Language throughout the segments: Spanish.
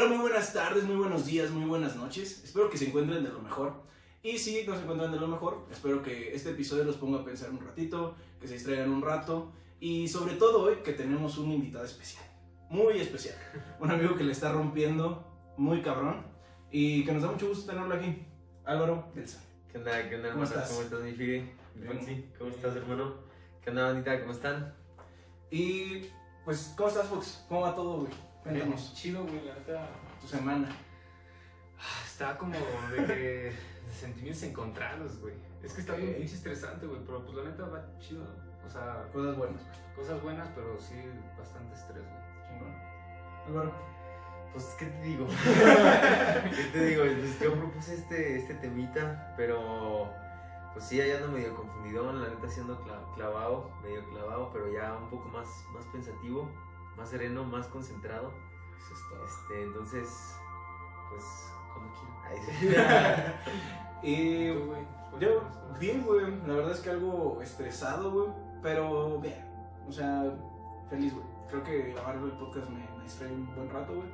Hola, muy buenas tardes, muy buenos días, muy buenas noches. Espero que se encuentren de lo mejor. Y si no se encuentran de lo mejor, espero que este episodio los ponga a pensar un ratito, que se distraigan un rato. Y sobre todo hoy que tenemos un invitado especial, muy especial. Un amigo que le está rompiendo muy cabrón y que nos da mucho gusto tenerlo aquí. Álvaro Delsa. ¿Qué onda, qué onda, ¿Cómo estás? ¿Cómo estás, mi Figue? Fonsi, ¿Cómo estás, hermano? ¿Qué onda, bandita? ¿Cómo están? Y pues, ¿cómo estás, Fox? ¿Cómo va todo, güey? Cuéntanos Chido, güey, la neta. tu semana. ah, Está como de que. de sentimientos encontrados, güey. Es que está bien pinche estresante, güey, pero pues la neta va chido. O sea, Cosas buenas, güey. cosas buenas, pero sí bastante estrés, güey. Chingón. Álvaro. Pues, ¿qué te digo? ¿Qué te digo? Pues, yo propuse este, este temita, pero pues sí, ya ando medio confundido, la neta siendo clavado, medio clavado, pero ya un poco más, más pensativo, más sereno, más concentrado. Eso es todo. Este, entonces, pues, cuando quieran. Y ¿Tú, güey? yo, Cuéntanos, ¿cómo bien, güey. La verdad es que algo estresado, güey. Pero bien. O sea, feliz, güey. Creo que grabar el podcast me, me distrae un buen rato, güey.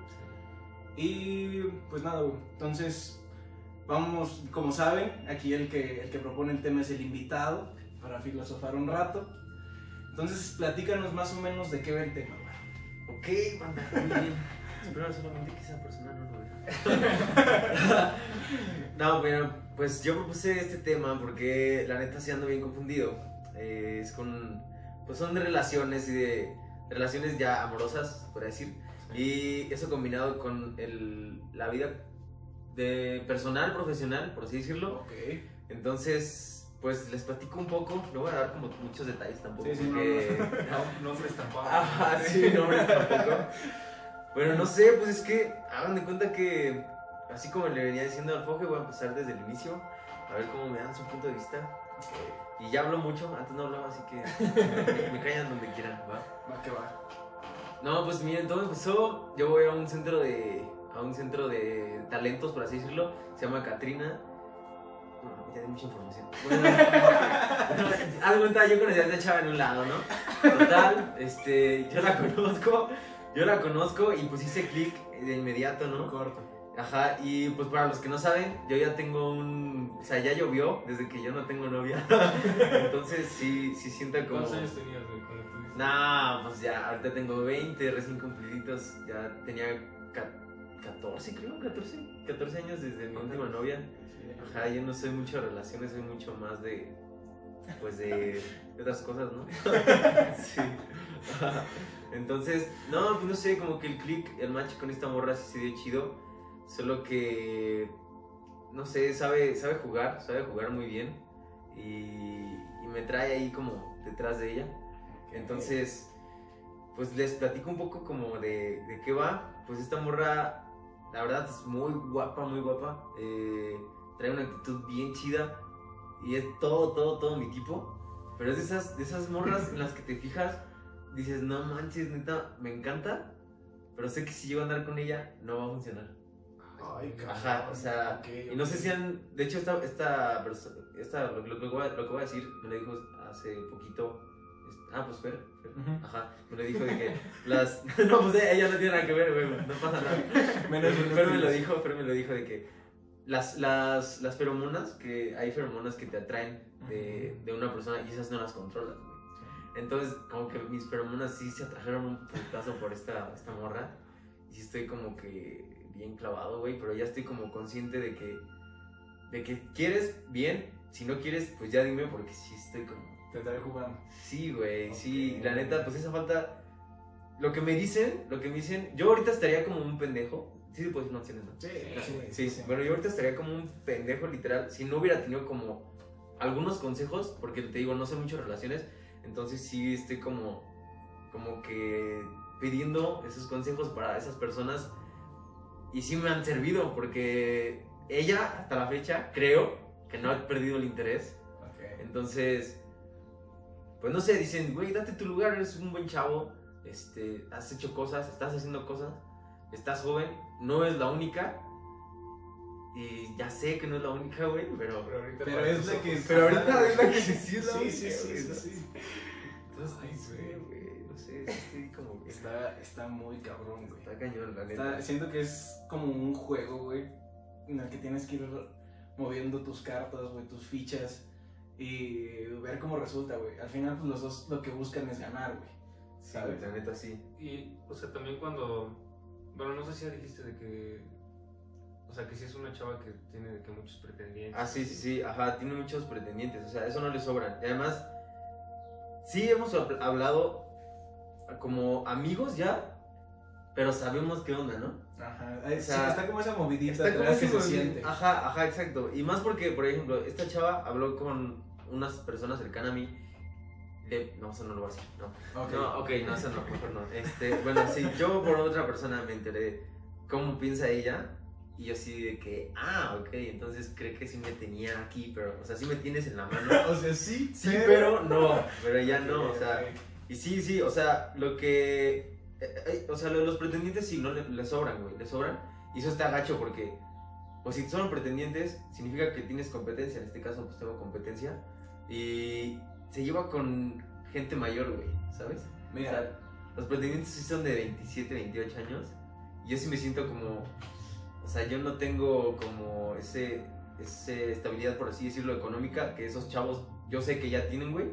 Y pues nada, güey. Entonces, vamos, como saben, aquí el que, el que propone el tema es el invitado para filosofar un rato. Entonces, platícanos más o menos de qué va el tema. Ok, banda, muy bien. Espero solamente que esa persona no lo vea. no, pero pues yo propuse este tema porque la neta sí ando bien confundido. Eh, es con. Pues son de relaciones y de. Relaciones ya amorosas, por decir. Y eso combinado con el, la vida de personal, profesional, por así decirlo. Ok. Entonces, pues les platico un poco. No voy a dar como muchos detalles tampoco. Sí, sí, no, porque- No, nombres tampoco. Ajá, sí, nombres tampoco. Bueno, no sé, pues es que hagan de cuenta que, así como le venía diciendo al Foge, voy a empezar desde el inicio, a ver cómo me dan su punto de vista. Y ya hablo mucho, antes no hablaba, así que me, me callan donde quieran, ¿va? Va que va. No, pues miren, todo empezó, yo voy a un centro de, a un centro de talentos, por así decirlo, se llama Katrina. No, ya di mucha información. Bueno, bueno, haz de cuenta, yo conocí a esta chava en un lado, ¿no? Total, este, yo la conozco, yo la conozco y pues hice clic de inmediato, ¿no? Corto. Ajá, y pues para los que no saben, yo ya tengo un, o sea, ya llovió desde que yo no tengo novia, entonces sí, sí siento como... ¿Cuántos años tenías, güey, cuando tuviste? Nah, pues ya, ahorita tengo 20 recién cumpliditos. Ya tenía ca- 14, creo, 14. 14 años desde mi última novia. Ajá, yo no soy mucho de relaciones, soy mucho más de. Pues de, de otras cosas, ¿no? sí. Entonces, no, pues no sé, como que el click, el match con esta morra sí se dio chido. Solo que. No sé, sabe, sabe jugar, sabe jugar muy bien. Y, y me trae ahí como detrás de ella. Entonces, pues les platico un poco como de, de qué va. Pues esta morra, la verdad es muy guapa, muy guapa. Eh, trae una actitud bien chida y es todo, todo, todo mi tipo. Pero es de esas, de esas morras en las que te fijas, dices, no manches, neta, me encanta. Pero sé que si yo a andar con ella, no va a funcionar. Ay. Ajá, o sea, Ok, y no sé si han, de hecho esta, esta, perso- esta lo, lo que voy a, lo que voy a decir, me lo dijo hace poquito, ah, pues Fer, ajá, me lo dijo de que las, no, pues ella no tiene nada que ver, güey, no pasa nada. Menos Fer me lo dijo, Fer me lo dijo de que las, las, las feromonas, que hay feromonas que te atraen de, de una persona y esas no las controlas, güey. Entonces, como que mis feromonas sí se atrajeron un putazo por esta, esta morra. Y sí estoy como que bien clavado, güey. Pero ya estoy como consciente de que, de que quieres bien. Si no quieres, pues ya dime porque sí estoy como... Te estaré jugando. Sí, güey, sí. Ok. La neta, pues esa falta... Lo que me dicen, lo que me dicen... Yo ahorita estaría como un pendejo. Sí, sí, puedes decir no tienes, ¿no? Sí, Sí, bueno, yo ahorita estaría como un pendejo literal si no hubiera tenido como algunos consejos, porque te digo, no sé mucho de relaciones, entonces sí estoy como, como que pidiendo esos consejos para esas personas y sí me han servido, porque ella hasta la fecha creo que no ha perdido el interés, entonces, pues no sé, dicen, güey, date tu lugar, eres un buen chavo, este, has hecho cosas, estás haciendo cosas, estás joven, no es la única. Y ya sé que no es la única, güey, pero... Pero ahorita Pero es la que-. Pero ahorita es la que sí es la Sí, única, sí, sí, güey, sí, sí. Entonces, Ay, sé, güey, no sé, estoy como que... Está, está muy cabrón, güey. Está cañón, la Está- neta. siento que es como un juego, güey, en el que tienes que ir moviendo tus cartas, güey, tus fichas y ver cómo resulta, güey. Al final, pues los dos lo que buscan es ganar, güey. Sí, güey, la neta sí. Y, o sea, también cuando. Bueno, no sé si ya dijiste de que. O sea, que si es una chava que tiene de que muchos pretendientes. Ah, sí, sí, sí, ajá, tiene muchos pretendientes, o sea, eso no le sobran. Y además, sí hemos hab- hablado como amigos ya, pero sabemos qué onda, ¿no? Ajá. Sí, está como esa movidita Está como que ese se movimiento. siente. Ajá, ajá, exacto. Y más porque, por ejemplo, esta chava habló con unas personas cercanas a mí. De... No, eso no lo voy a decir. No, Ok. no ok, no, eso no, mejor no. Este, bueno, sí, yo por otra persona me enteré cómo piensa ella. Y yo así de que, ah, ok, entonces cree que sí me tenía aquí, pero, o sea, sí me tienes en la mano. O sea, sí, Sí, pero no, pero ya no, o sea, y sí, sí, o sea, lo que. eh, eh, o sea, lo de los pretendientes sí, no le, le sobran, güey, le sobran. Y eso está gacho porque. Pues si son pretendientes, significa que tienes competencia. En este caso, pues tengo competencia. Y se lleva con gente mayor, güey, ¿sabes? O Mira, sea, los pretendientes sí son de 27, 28 años. Y yo sí me siento como. O sea, yo no tengo como ese, ese estabilidad, por así decirlo, económica que esos chavos yo sé que ya tienen, güey.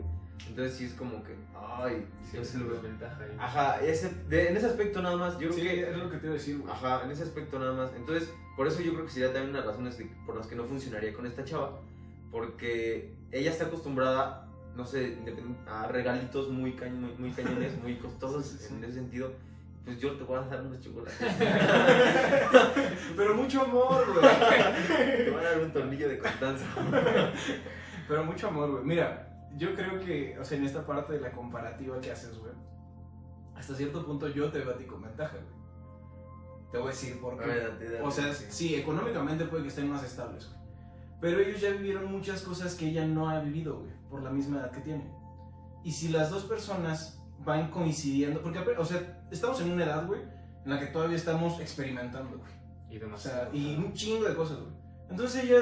Entonces sí es como que. Ay, Sí, yo sí lo veo. ahí. Ajá, ese, de- en ese aspecto nada más, yo creo sí, que. es lo que te iba a decir, güey. Ajá, en ese aspecto nada más. Entonces, por eso yo creo que sería también una de las razones por las que no funcionaría con esta chava. Porque ella está acostumbrada, no sé, a regalitos muy, cañ- muy, muy cañones, muy costosos en ese sentido. Pues yo te voy a dar unos chocolates. Pero mucho amor, güey. te voy a dar un tornillo de constanza. Pero mucho amor, güey. Mira, yo creo que, o sea, en esta parte de la comparativa que haces, güey, hasta cierto punto yo te veo a ti con ventaja, güey. Te voy a decir por qué. ver, date, date, O sea, sí. sí, económicamente puede que estén más estables, güey. Pero ellos ya vivieron muchas cosas que ella no ha vivido, güey, por la misma edad que tiene. Y si las dos personas van coincidiendo, porque, o sea, estamos en una edad, güey, en la que todavía estamos experimentando, güey. Y O demasiado. sea, y un chingo de cosas, güey. Entonces ella,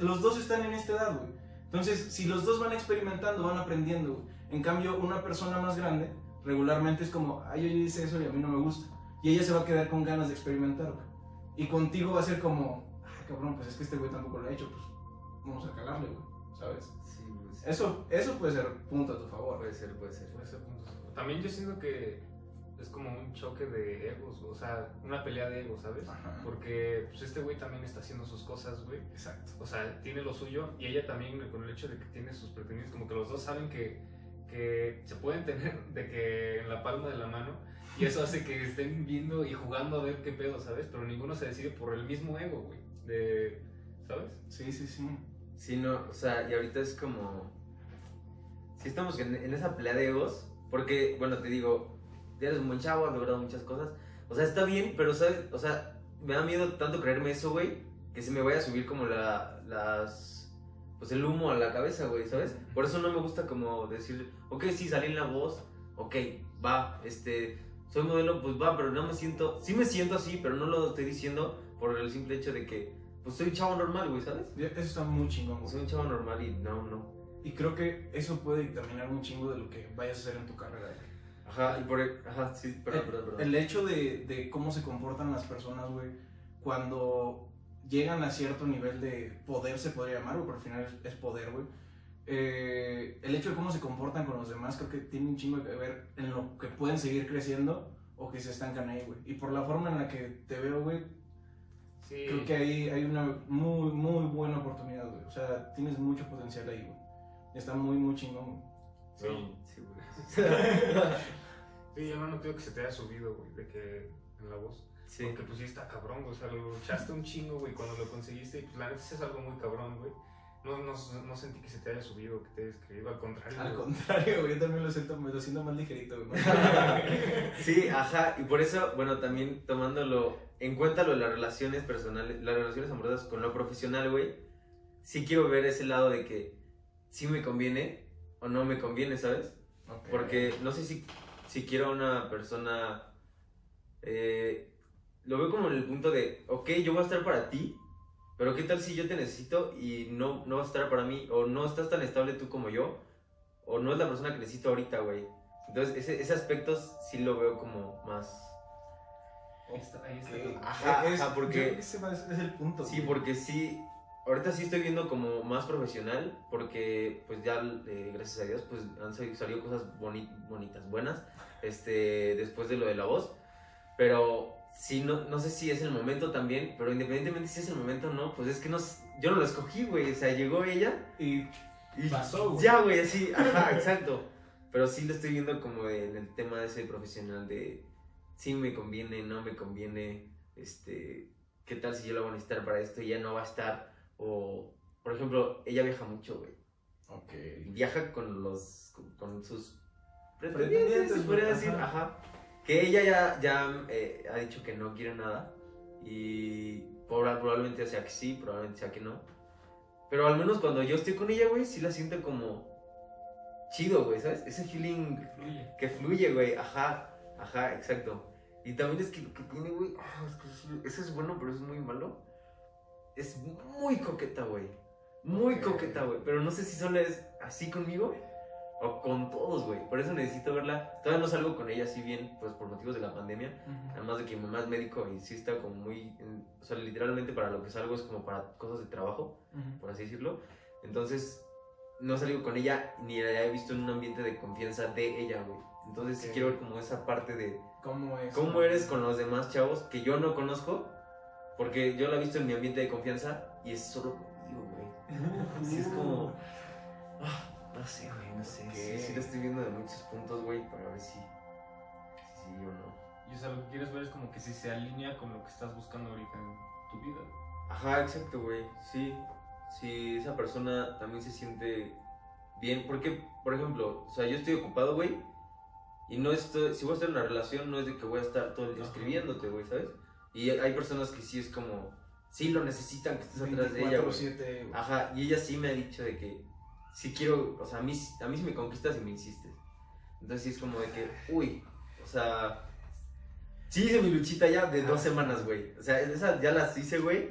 los dos están en esta edad, güey. Entonces, si los dos van experimentando, van aprendiendo, güey. En cambio, una persona más grande, regularmente es como, ay, yo hice eso y a mí no me gusta. Y ella se va a quedar con ganas de experimentar, güey. Y contigo va a ser como, ah, cabrón, pues es que este güey tampoco lo ha hecho, pues vamos a calarle, güey. ¿Sabes? Eso, eso puede ser punto a tu favor, puede ser, puede ser. Puede ser punto. También yo siento que es como un choque de egos, o sea, una pelea de egos, ¿sabes? Ajá. Porque pues este güey también está haciendo sus cosas, güey. Exacto. O sea, tiene lo suyo y ella también con el hecho de que tiene sus pretendientes, como que los dos saben que, que se pueden tener de que en la palma de la mano y eso hace que estén viendo y jugando a ver qué pedo, ¿sabes? Pero ninguno se decide por el mismo ego, güey. De, ¿sabes? Sí, sí, sí. Sí, no, o sea, y ahorita es como. Sí, estamos en, en esa pelea de egos. Porque, bueno, te digo, ya eres un buen chavo, has logrado muchas cosas. O sea, está bien, pero, ¿sabes? O sea, me da miedo tanto creerme eso, güey, que se me vaya a subir como la, las. Pues el humo a la cabeza, güey, ¿sabes? Por eso no me gusta como decir, ok, sí, salí en la voz, ok, va, este. Soy modelo, pues va, pero no me siento. Sí me siento así, pero no lo estoy diciendo por el simple hecho de que. Pues soy un chavo normal, güey, ¿sabes? Eso está muy chingón, güey. Soy un chavo normal y no, no. Y creo que eso puede dictaminar un chingo de lo que vayas a hacer en tu carrera, güey. Ajá, y por. Ajá, sí, perdón, el, perdón, perdón. el hecho de, de cómo se comportan las personas, güey, cuando llegan a cierto nivel de poder, se podría llamar, güey, pero al final es, es poder, güey. Eh, el hecho de cómo se comportan con los demás creo que tiene un chingo que ver en lo que pueden seguir creciendo o que se estancan ahí, güey. Y por la forma en la que te veo, güey, Sí. creo que ahí hay una muy, muy buena oportunidad, güey. O sea, tienes mucho potencial ahí, güey. Está muy, muy chingón. Sí. Sí, güey. Sí, yo no noto que se te haya subido, güey, de que en la voz. Sí. Porque pues sí está cabrón, güey. O sea, lo luchaste un chingo, güey, cuando lo conseguiste. Y pues la neta es algo muy cabrón, güey. No, no, no sentí que se te haya subido, que te hayas creído. Al contrario. Al güey. contrario, güey, yo también lo siento, me lo siento más ligerito, güey. Sí, ajá, y por eso, bueno, también tomándolo en cuenta lo de las relaciones personales, las relaciones amorosas con lo profesional, güey, sí quiero ver ese lado de que sí me conviene o no me conviene, ¿sabes? Ok. Porque no sé si, si quiero a una persona. eh, lo veo como en el punto de, ok, yo voy a estar para ti, pero ¿qué tal si yo te necesito y no, no vas a estar para mí? O no estás tan estable tú como yo. o no es la persona que necesito ahorita, güey. Entonces, ese, ese aspecto sí lo veo como más... Ahí está, ahí está. Ok. Ajá, Es- ajá, porque- yo creo que ese es el punto. Sí, güey. porque sí, ahorita sí estoy viendo como más profesional, porque pues ya, eh, gracias a Dios, pues han sali- salido cosas boni- bonitas, buenas, este, después de lo de la voz, pero sí, no, no sé si es el momento también, pero independientemente si es el momento o no, pues es que no, yo no lo escogí, güey, o sea, llegó ella Y y Pasó, güey. ya, güey, así, ajá, exacto, pero sí lo estoy viendo como en el tema ese profesional de si me conviene, no me conviene, este, qué tal si yo la voy a necesitar para esto y ella no va a estar, o, por ejemplo, ella viaja mucho, güey, Ok. viaja con los, con, con sus Pretendientes, se podría decir, ajá. ajá, que ella ya, ya eh, ha dicho que no quiere nada, y proba- probablemente sea que sí, probablemente sea que no, pero al menos cuando yo estoy con ella, güey, sí la siento como chido, güey, ¿sabes? Ese feeling Fluye. que fluye, güey, ajá, ajá, exacto. Y también es que lo que tiene, güey, ah, es que eso- eso es bueno, pero es muy malo. Es muy coqueta, güey. Muy coqueta, güey. Pero no sé si solo es así conmigo o con todos, güey. Por eso necesito verla. Todavía no salgo con ella así bien, pues por motivos de la pandemia. Además de que mi mamá es médico y sí está como muy... o sea, literalmente para lo que salgo es como para cosas de trabajo por así decirlo. Entonces, no he salido con ella ni la he visto en un ambiente de confianza de ella, güey. Entonces, sí Ok. quiero ver como esa parte de ¿Cómo es? cómo eres con los demás chavos que yo no conozco, porque yo la he visto en mi ambiente de confianza y es solo conmigo, güey. Así es como. ah, no sé, güey, no sé. Sí, sí lo estoy viendo de muchos puntos, güey, para ver si. si sí o no. Y o sea, lo que quieres ver es como que si se alinea con lo que estás buscando ahorita en tu vida. Ajá, exacto, güey. Sí. Si esa persona también se siente bien. Porque, por ejemplo, o sea, yo estoy ocupado, güey. Y no estoy. Si voy a estar en una relación, no es de que voy a estar todo el día escribiéndote, güey, ¿sabes? Y hay personas que sí es como. Sí lo necesitan que estés atrás de ella, güey. 24/7, güey. Ajá, y ella sí me ha dicho de que sí quiero, o sea, a mí, a mí sí me conquistas y me insistes. Entonces sí es como de que, uy, o sea, sí hice mi luchita ya de dos semanas, güey. O sea, esas ya las hice, güey.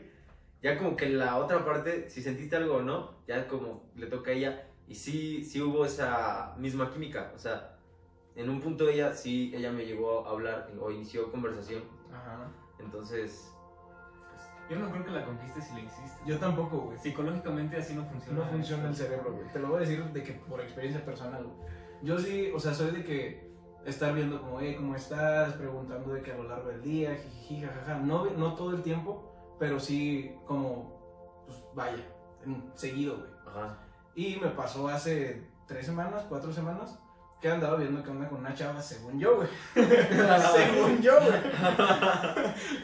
Ya como que la otra parte, si sentiste algo o no, ya como le toca a ella. Y sí, sí hubo esa misma química. O sea, en un punto ella, sí, ella me llegó a hablar o inició conversación. Ajá. Entonces, Yo no creo que la conquistes si le insistes. Yo tampoco, güey. Psicológicamente así no funciona. No funciona el cerebro, güey. Te lo voy a decir de que por experiencia personal, güey. Yo sí, o sea, soy de que estar viendo como, hey, ¿cómo estás? Preguntando de que a lo largo del día, jiji, jajaja. No, no todo el tiempo, pero sí como, pues vaya, en- seguido, güey. ajá. Y me pasó hace tres semanas, cuatro semanas, que andaba viendo que anda con una chava, según yo, güey. según yo, güey.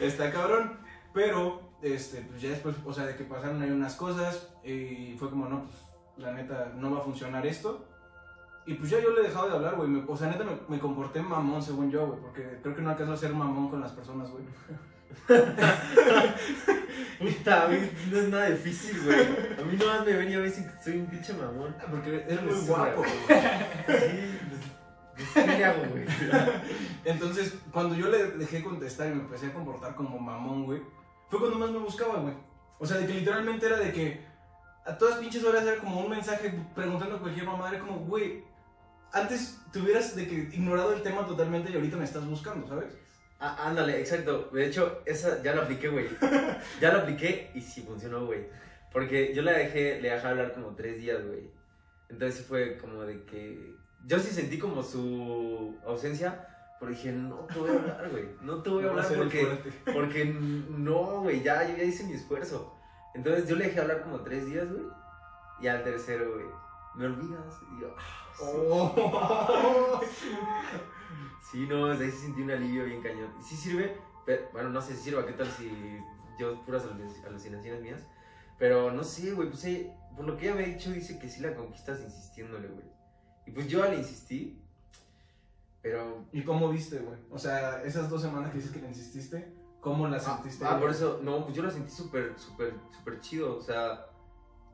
Está cabrón. Pero, este, pues ya después, o sea, de que pasaron ahí unas cosas y fue como, no, pues la neta, no va a funcionar esto. Y pues ya yo le he dejado de hablar, güey. O sea, neta, me, me comporté mamón, según yo, güey. Porque creo que no alcanzo a ser mamón con las personas, güey. Puta, a mí no es nada difícil, güey. A mí nomás me ven y me dicen que soy un pinche mamón. Porque eres muy guapo, güey. Sí, pues, pues, ¿qué le hago, güey? Entonces, cuando yo le dejé contestar y me empecé a comportar como mamón, güey, fue cuando más me buscaba, güey. O sea, de que literalmente era de que a todas pinches horas era como un mensaje preguntando cualquier mamá, era como, güey, antes te hubieras de que ignorado el tema totalmente y ahorita me estás buscando, ¿sabes? Ah, ándale, exacto. De hecho, esa ya la apliqué, güey. Ya la apliqué y sí funcionó, güey. Porque yo la dejé, le dejé hablar como tres días, güey. Entonces fue como de que. Yo sí sentí como su ausencia, pero dije, no te voy a hablar, güey. No te voy a hablar porque. Porque no, güey, ya, yo ya hice mi esfuerzo. Entonces yo le dejé hablar como tres días, güey. Y al tercero, güey, me olvidas. Y yo, ah, sí. Oh. Sí, no, desde ahí sí sentí un alivio bien cañón. Y sí sirve, pero, bueno, no sé si sirva, qué tal si yo puras aluc- alucinaciones mías. Pero no sé, güey, pues eh, por lo que ella me ha dicho, dice que sí la conquistas insistiéndole, güey. Y pues yo le insistí, pero... ¿Y cómo viste, güey? O sea, esas dos semanas que dices que le insististe, ¿cómo las Ah, sentiste? ah, por eso, no, pues yo la sentí súper, súper, súper chido, o sea...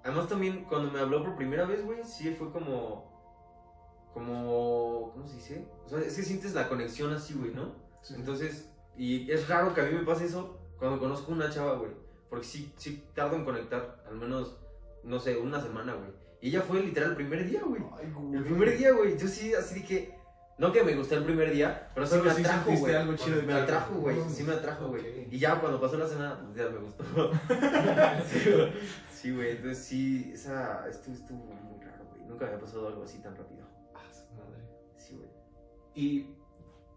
Además también cuando me habló por primera vez, güey, sí fue como... Como... ¿Cómo se dice? O sea, es que sientes la conexión así, güey, ¿no? Sí. Entonces, y es raro que a mí me pase eso cuando conozco una chava, güey. Porque sí, sí tardo en conectar, al menos, no sé, una semana, güey. Y ella fue literal el primer día, güey. Ay, güey. El primer día, güey. Yo sí, así dije. No que me gustó el primer día, pero sí me sí atrajo, güey. Me atrajo, güey. Sí me atrajo, güey. Y ya cuando pasó la semana, pues ya me gustó. Sí, güey. Sí. Entonces sí, esa estuvo, estuvo muy raro, güey. Nunca había pasado algo así tan rápido. Y,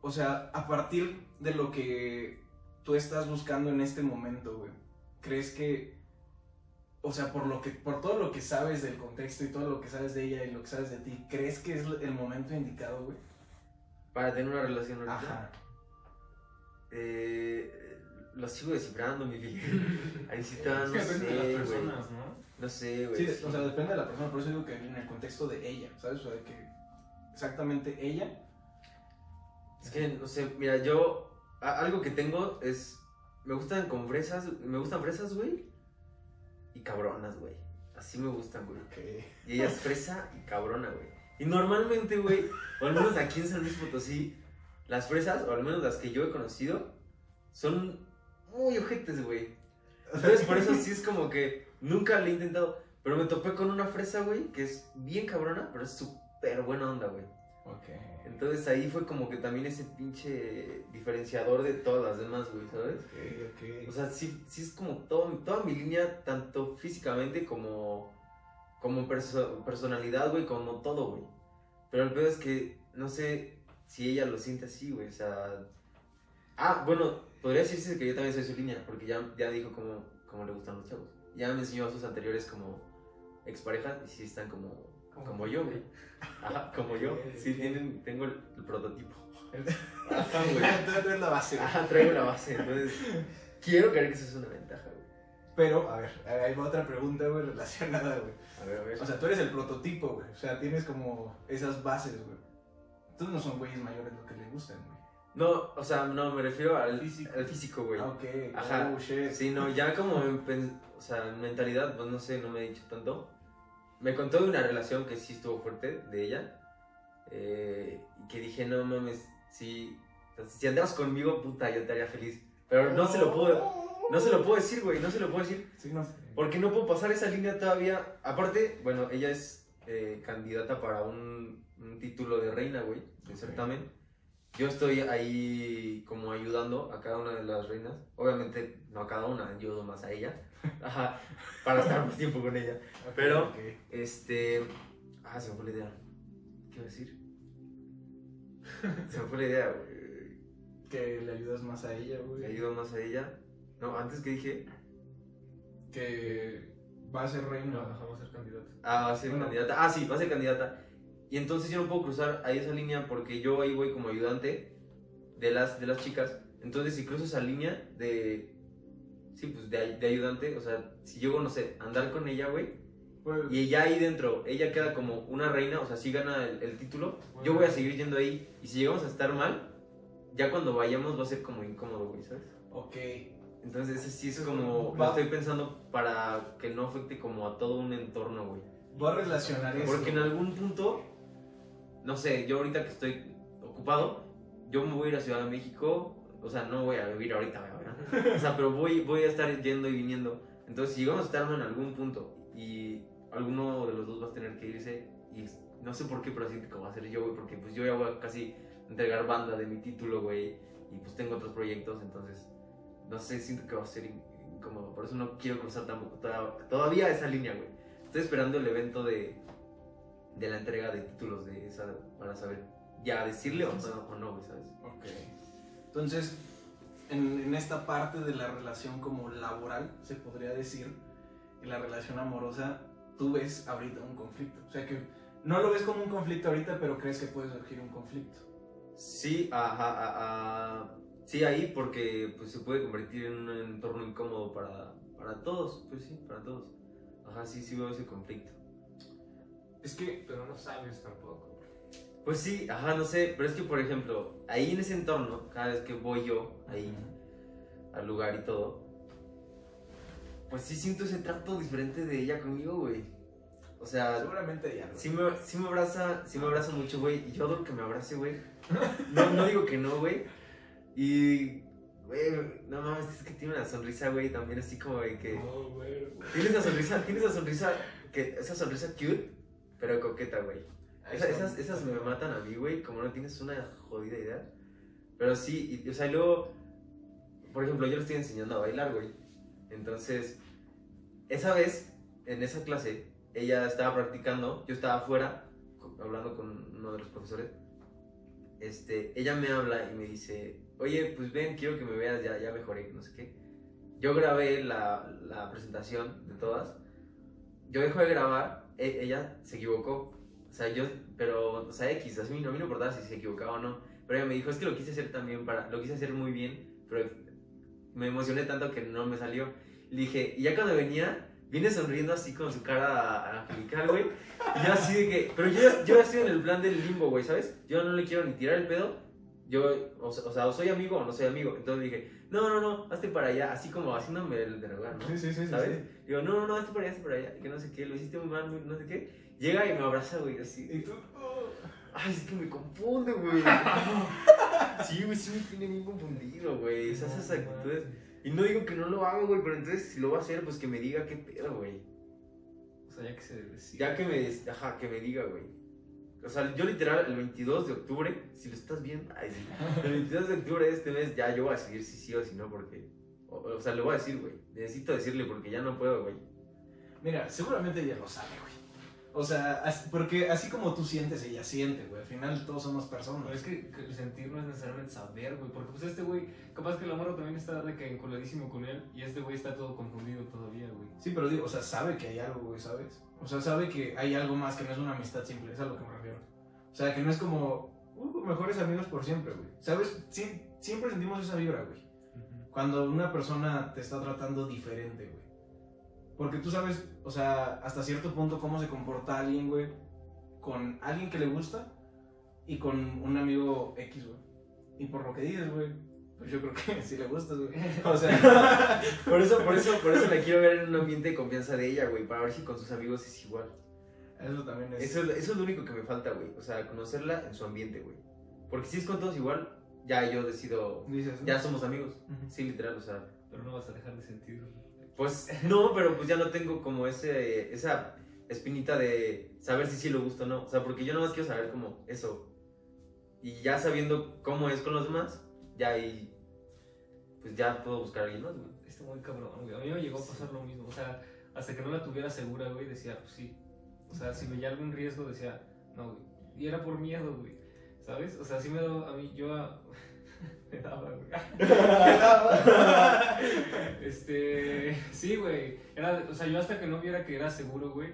o sea, a partir de lo que tú estás buscando en este momento, güey, ¿crees que, o sea, por lo que, por todo lo que sabes del contexto y todo lo que sabes de ella y lo que sabes de ti, ¿crees que es el momento indicado, güey? Para tener una relación ahorita. Ajá. Eh, lo sigo descifrando, mi vida. Ahí sí está, Es no que depende de sé, las güey. personas, ¿no? No sé, güey. Sí, sí. o sea, depende de la persona, por eso digo que en el contexto de ella, ¿sabes? O sea, de que exactamente ella. Es que, no sé, mira, yo. a- algo que tengo es. Me gustan con fresas. Me gustan fresas, güey. Y cabronas, güey. Así me gustan, güey. Y ella es fresa y cabrona, güey. Y normalmente, güey, o al menos aquí en San Luis Potosí, las fresas, o al menos las que yo he conocido, son muy ojetes, güey. Entonces, por eso sí es como que nunca le he intentado. Pero me topé con una fresa, güey, que es bien cabrona, pero es súper buena onda, güey. Ok. Entonces ahí fue como que también ese pinche diferenciador de todas las demás, güey, ¿sabes? O sea, sí, sí es como todo, toda mi línea, tanto físicamente como, como perso- personalidad, güey, como todo, güey. Pero el peor es que no sé si ella lo siente así, güey, o sea... Ah, bueno, podría decirse que yo también soy su línea, porque ya, ya dijo cómo, cómo le gustan los chavos. Ya me enseñó a sus anteriores como exparejas y sí están como, como yo, güey. Ajá, como yo. Sí, tienen, tengo el, el prototipo. Ajá, güey. Entonces es la base, güey. Ajá, traigo la base, entonces quiero creer que eso es una ventaja, güey. Pero, a ver, ahí va otra pregunta, güey, relacionada, güey. A ver, a ver. O sea, tú eres el prototipo, güey. O sea, tienes como esas bases, güey. Entonces no son güeyes mayores lo que le gustan, güey. no, o sea, no, me refiero al Físico. al físico, güey. Ah, ok. Ajá. Oh, shit. Sí, no, ya como en, o sea, en mentalidad, pues no sé, no me he dicho tanto. Me contó de una relación que sí estuvo fuerte de ella. eh, y que dije, no mames, si, si andas conmigo, puta, yo te haría feliz. Pero no se lo puedo, no se lo puedo decir, güey, no se lo puedo decir. Sí, no. Porque no puedo pasar esa línea todavía. Aparte, bueno, ella es eh, candidata para un, un título de reina, güey, de Ok. certamen. Yo estoy ahí como ayudando a cada una de las reinas. Obviamente, no a cada una, ayudo más a ella. Ajá, para estar más tiempo con ella. Pero-. Este. Ah, se me fue la idea. ¿Qué iba a decir? Se me fue la idea, güey. Que le ayudas más a ella, güey. Le ayudo más a ella. No, antes que dije. Que va a ser reina. No, vamos a ser candidatos. Ah, va a ser Bueno. candidata. Ah, sí, va a ser candidata. Y entonces yo no puedo cruzar ahí esa línea porque yo ahí voy como ayudante de las, de las chicas. Entonces si cruzo esa línea de... Sí, pues de, de ayudante, o sea, si llego, no sé, a andar con ella, güey, Pues, y ella ahí dentro, ella queda como una reina, o sea, si gana el, el título, yo voy a seguir yendo ahí. Y si llegamos a estar mal, ya cuando vayamos va a ser como incómodo, güey, ¿sabes? ok. Entonces ese sí es como... Lo Va. estoy pensando para que no afecte como a todo un entorno, güey. Voy a relacionar eso. Porque en algún punto, no sé, yo ahorita que estoy ocupado, yo me voy a ir a Ciudad de México, o sea, no voy a vivir ahorita, ¿verdad? O sea, pero voy, voy a estar yendo y viniendo. Entonces, si llegamos a estar en algún punto y alguno de los dos va a tener que irse, y no sé por qué, pero siento que va a ser yo, güey, porque pues yo ya voy a casi entregar banda de mi título, güey, y pues tengo otros proyectos, entonces, no sé, siento que va a ser in- incómodo. Por eso no quiero cruzar tampoco toda- todavía esa línea, güey. Estoy esperando el evento de, de la entrega de títulos de esa para saber ya decirle o no, o no, güey, ¿sabes? Ok. Entonces, en, en esta parte de la relación como laboral, se podría decir, en la relación amorosa, tú ves ahorita un conflicto. O sea que no lo ves como un conflicto ahorita, pero crees que puede surgir un conflicto. Sí, ajá, a- a- sí ahí porque pues se puede convertir en un entorno incómodo para, para todos, pues sí, para todos. Ajá, sí, sí veo ese conflicto. Es que, Pero no sabes tampoco. Pues sí, ajá, no sé, pero es que por ejemplo, ahí en ese entorno, cada vez que voy yo ahí al lugar y todo, pues sí siento ese trato diferente de ella conmigo, güey. O sea, seguramente ya. Sí me, sí me abraza, sí me abraza mucho, güey. Y yo adoro que me abrace, güey. No, no digo que no, güey. Y, güey, no mames, es que tiene una sonrisa, güey, también así como de que... No, güey. Tiene esa sonrisa, tiene esa sonrisa que esa sonrisa cute, pero coqueta, güey. Esas, esas me matan a mí, güey, como no tienes una jodida idea. Pero sí, y- o sea, y luego, por ejemplo, yo le estoy enseñando a bailar, güey. Entonces, esa vez, en esa clase, ella estaba practicando, yo estaba afuera, hablando con uno de los profesores. Este, ella me habla y me dice, oye, pues ven, quiero que me veas, ya, ya mejoré, no sé qué. Yo grabé la, la presentación de todas. Yo dejo de grabar, e- ella se equivocó. O sea, yo, pero, o sea, X, a mí, no- a mí no importaba si se equivocaba o no. Pero ella me dijo, es que lo quise hacer también para, lo quise hacer muy bien, pero me emocioné tanto que no me salió. Le dije, y ya cuando venía, viene sonriendo así con su cara angelical, güey. Y yo así de que, pero yo, yo estoy en el plan del limbo, güey, ¿sabes? Yo no le quiero ni tirar el pedo. Yo, o sea, o sea, o soy amigo o no soy amigo. Entonces dije, no, no, no, hazte para allá, así como haciéndome el de ¿no? Sí, sí, sí, sí, ¿Sabes? sí. Digo, no, no, no, hazte para allá, hazte para allá, que no sé qué, lo hiciste muy mal, muy- no sé qué. Llega y me abraza, güey, así. Y tú, oh. Ay, es que me confunde, güey. Sí, güey, sí me tiene bien confundido, güey. Esas, actitudes. Y no digo que no lo haga, güey, pero entonces si lo va a hacer, pues que me diga qué pedo, güey. O sea, ya que se decide. Ya que me, ajá, que me diga, güey. O sea, yo literal, el 22 de octubre, si lo estás viendo, ay, sí. El 22 de octubre de este mes, ya yo voy a seguir si sí o si no, porque. O, o sea, le voy a decir, güey. Necesito decirle porque ya no puedo, güey. Mira, seguramente ella lo sabe, güey. O sea, porque así como tú sientes, ella siente, güey. Al final todos somos personas. Pero es que, el sentir no es necesariamente saber, güey. Porque pues este güey, capaz que la morra también está de que enculadísimo con él. Y este güey está todo confundido todavía, güey. Sí, pero digo, o sea, sabe que hay algo, güey, ¿sabes? O sea, sabe que hay algo más que no es una amistad simple, es a lo que me refiero. O sea, que no es como, uh, mejores amigos por siempre, güey. ¿Sabes? Sie- siempre sentimos esa vibra, güey. Cuando una persona te está tratando diferente, güey. Porque tú sabes, o sea, hasta cierto punto cómo se comporta alguien, güey, con alguien que le gusta y con un amigo X, güey. Y por lo que dices, güey, pues yo creo que sí le gustas, güey. O sea, Por eso, por eso, por eso la quiero ver en un ambiente de confianza de ella, güey. Para ver si con sus amigos es igual. eso también es... Eso, es- eso es lo único que me falta, güey. O sea, conocerla en su ambiente, güey. Porque si es con todos igual, ya yo decido. Dices, ¿no? Ya somos amigos. Ujú. Sí, literal, o sea. Pero no vas a dejar de sentir. Pues no, pero pues ya no tengo como ese, esa espinita de saber si sí lo gusta o no. O sea, porque yo nomás quiero saber como eso. Y ya sabiendo cómo es con los demás, ya ahí. Pues ya puedo buscar a alguien más, güey. Está muy cabrón, güey. A mí me llegó a pasar lo mismo. O sea, hasta que no la tuviera segura, güey, decía, pues sí. O sea, si veía algún riesgo, decía, no, güey. Y era por miedo, güey. ¿Sabes? O sea, sí me daba a mí, yo a... me daba, güey. este, sí, güey. Era, o sea, yo hasta que no viera que era seguro, güey,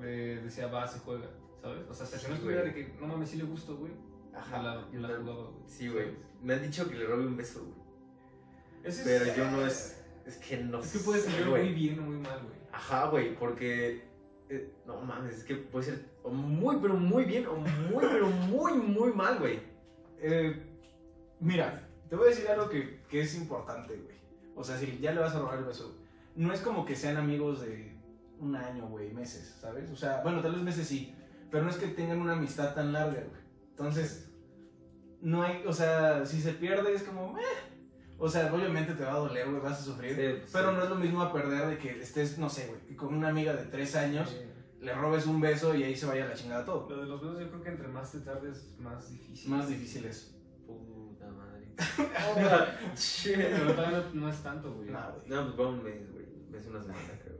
me decía, va, se juega, ¿sabes? O sea, hasta que no estuviera de que, no mames, sí le gusto, güey. Ajá. me la, me la me- jugaba, güey. Sí, güey. Me han dicho que le robe un beso, güey. Es- Pero yo no es. Es que no Es que puede ser muy bien o muy mal, güey. Ajá, güey, porque. eh, no mames, es que puede ser o muy, pero muy bien, o muy, pero muy, muy mal, güey. Eh, mira, te voy a decir algo que, que es importante, güey. O sea, si ya le vas a robar el beso, no es como que sean amigos de un año, güey, meses, ¿sabes? O sea, bueno, tal vez meses sí, pero no es que tengan una amistad tan larga, güey. Entonces, no hay, o sea, si se pierde es como, "Meh". O sea, obviamente te va a doler, güey, vas a sufrir. Sí, pues, pero sí. no es lo mismo a perder de que estés, no sé, güey, que con una amiga de tres años Eh, le robes un beso y ahí se vaya la chingada todo. Lo de los besos yo creo que entre más te tardes, más difícil. Más difícil es. Pero todavía no, no es tanto, güey. No, güey. No, pues va un mes, güey. Mes, una semana, creo.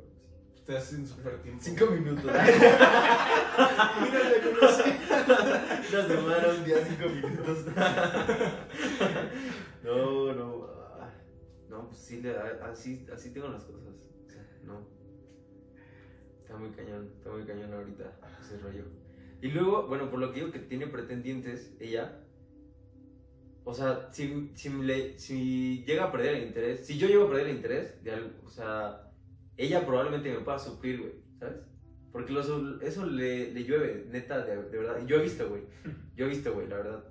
Te hacen súper tiempo. Cinco minutos. Mira, le conocí. Una semana, un día, cinco minutos. no, no. ah, No, pues sí, le- así, así tengo las cosas. O sea, no. Está muy cañón, está muy cañón ahorita ese rollo. Y luego, bueno, por lo que digo que tiene pretendientes, ella. O sea, si, si, le- si llega a perder el interés, si yo llego a perder el interés de algo, o sea, ella probablemente me pueda suplir, güey, ¿sabes? Porque los- eso le, le llueve, neta, de, de verdad. Yo he visto, güey. Yo he visto, güey, la verdad.